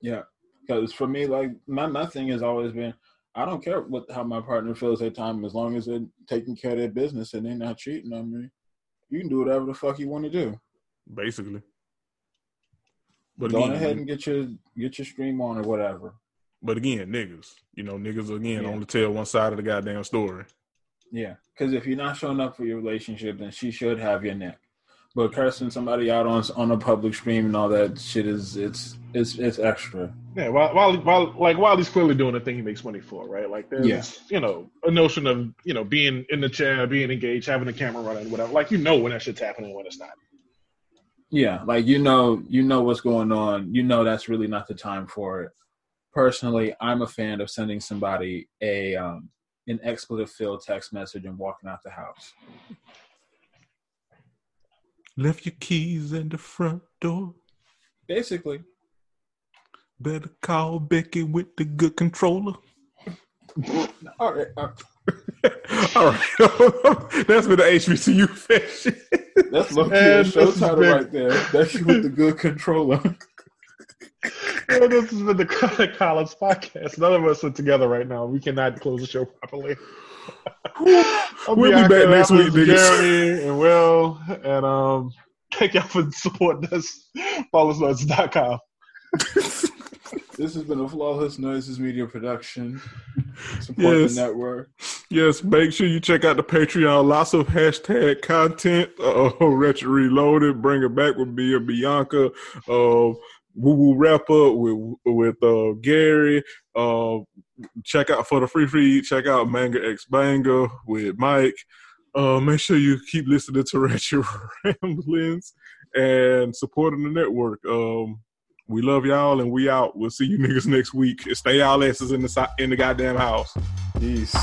Yeah, because for me, like my my thing has always been, I don't care what how my partner feels at time as long as they're taking care of their business and they're not cheating on me. You can do whatever the fuck you want to do. Basically. But Go again, ahead and get your get your stream on or whatever. But again, niggas, you know, niggas again Yeah. only tell one side of the goddamn story. Yeah, because if you're not showing up for your relationship, then she should have your neck. But cursing somebody out on on a public stream and all that shit is it's it's it's extra. Yeah, while, while, while, like, while he's clearly doing the thing he makes money for, right? Like, there's, Yeah. you know, a notion of, you know, being in the chair, being engaged, having the camera running, whatever. Like, you know when that shit's happening, when it's not. Yeah, like you know, you know what's going on. You know that's really not the time for it. Personally, I'm a fan of sending somebody a um, an expletive filled text message and walking out the house. Left your keys in the front door. Basically, Better call Becky with the good controller. all right, all right. All right. That's been the HBCU fashion. that's low key show title right there. That's with the good controller. Yeah, this has been the Chronic College podcast. None of us are together right now. We cannot close the show properly. we'll be back next week. Jeremy and Will. And um, thank y'all for supporting us. FlawlessNoises.com. This has been a Flawless Noises Media production. Support Yes. the network. Yes, make sure you check out the Patreon. Lots of hashtag content. Oh, Retro Reloaded, Bring It Back with me and Bianca. Uh, Woo Woo Wrap Up with with uh, Gary. Uh, check out for the free feed. Check out Manga X Banger with Mike. Uh, make sure you keep listening to Retro Ramblings and supporting the network. Um, we love y'all and we out. We'll see you niggas next week. Stay y'all asses in the in the goddamn house. Peace.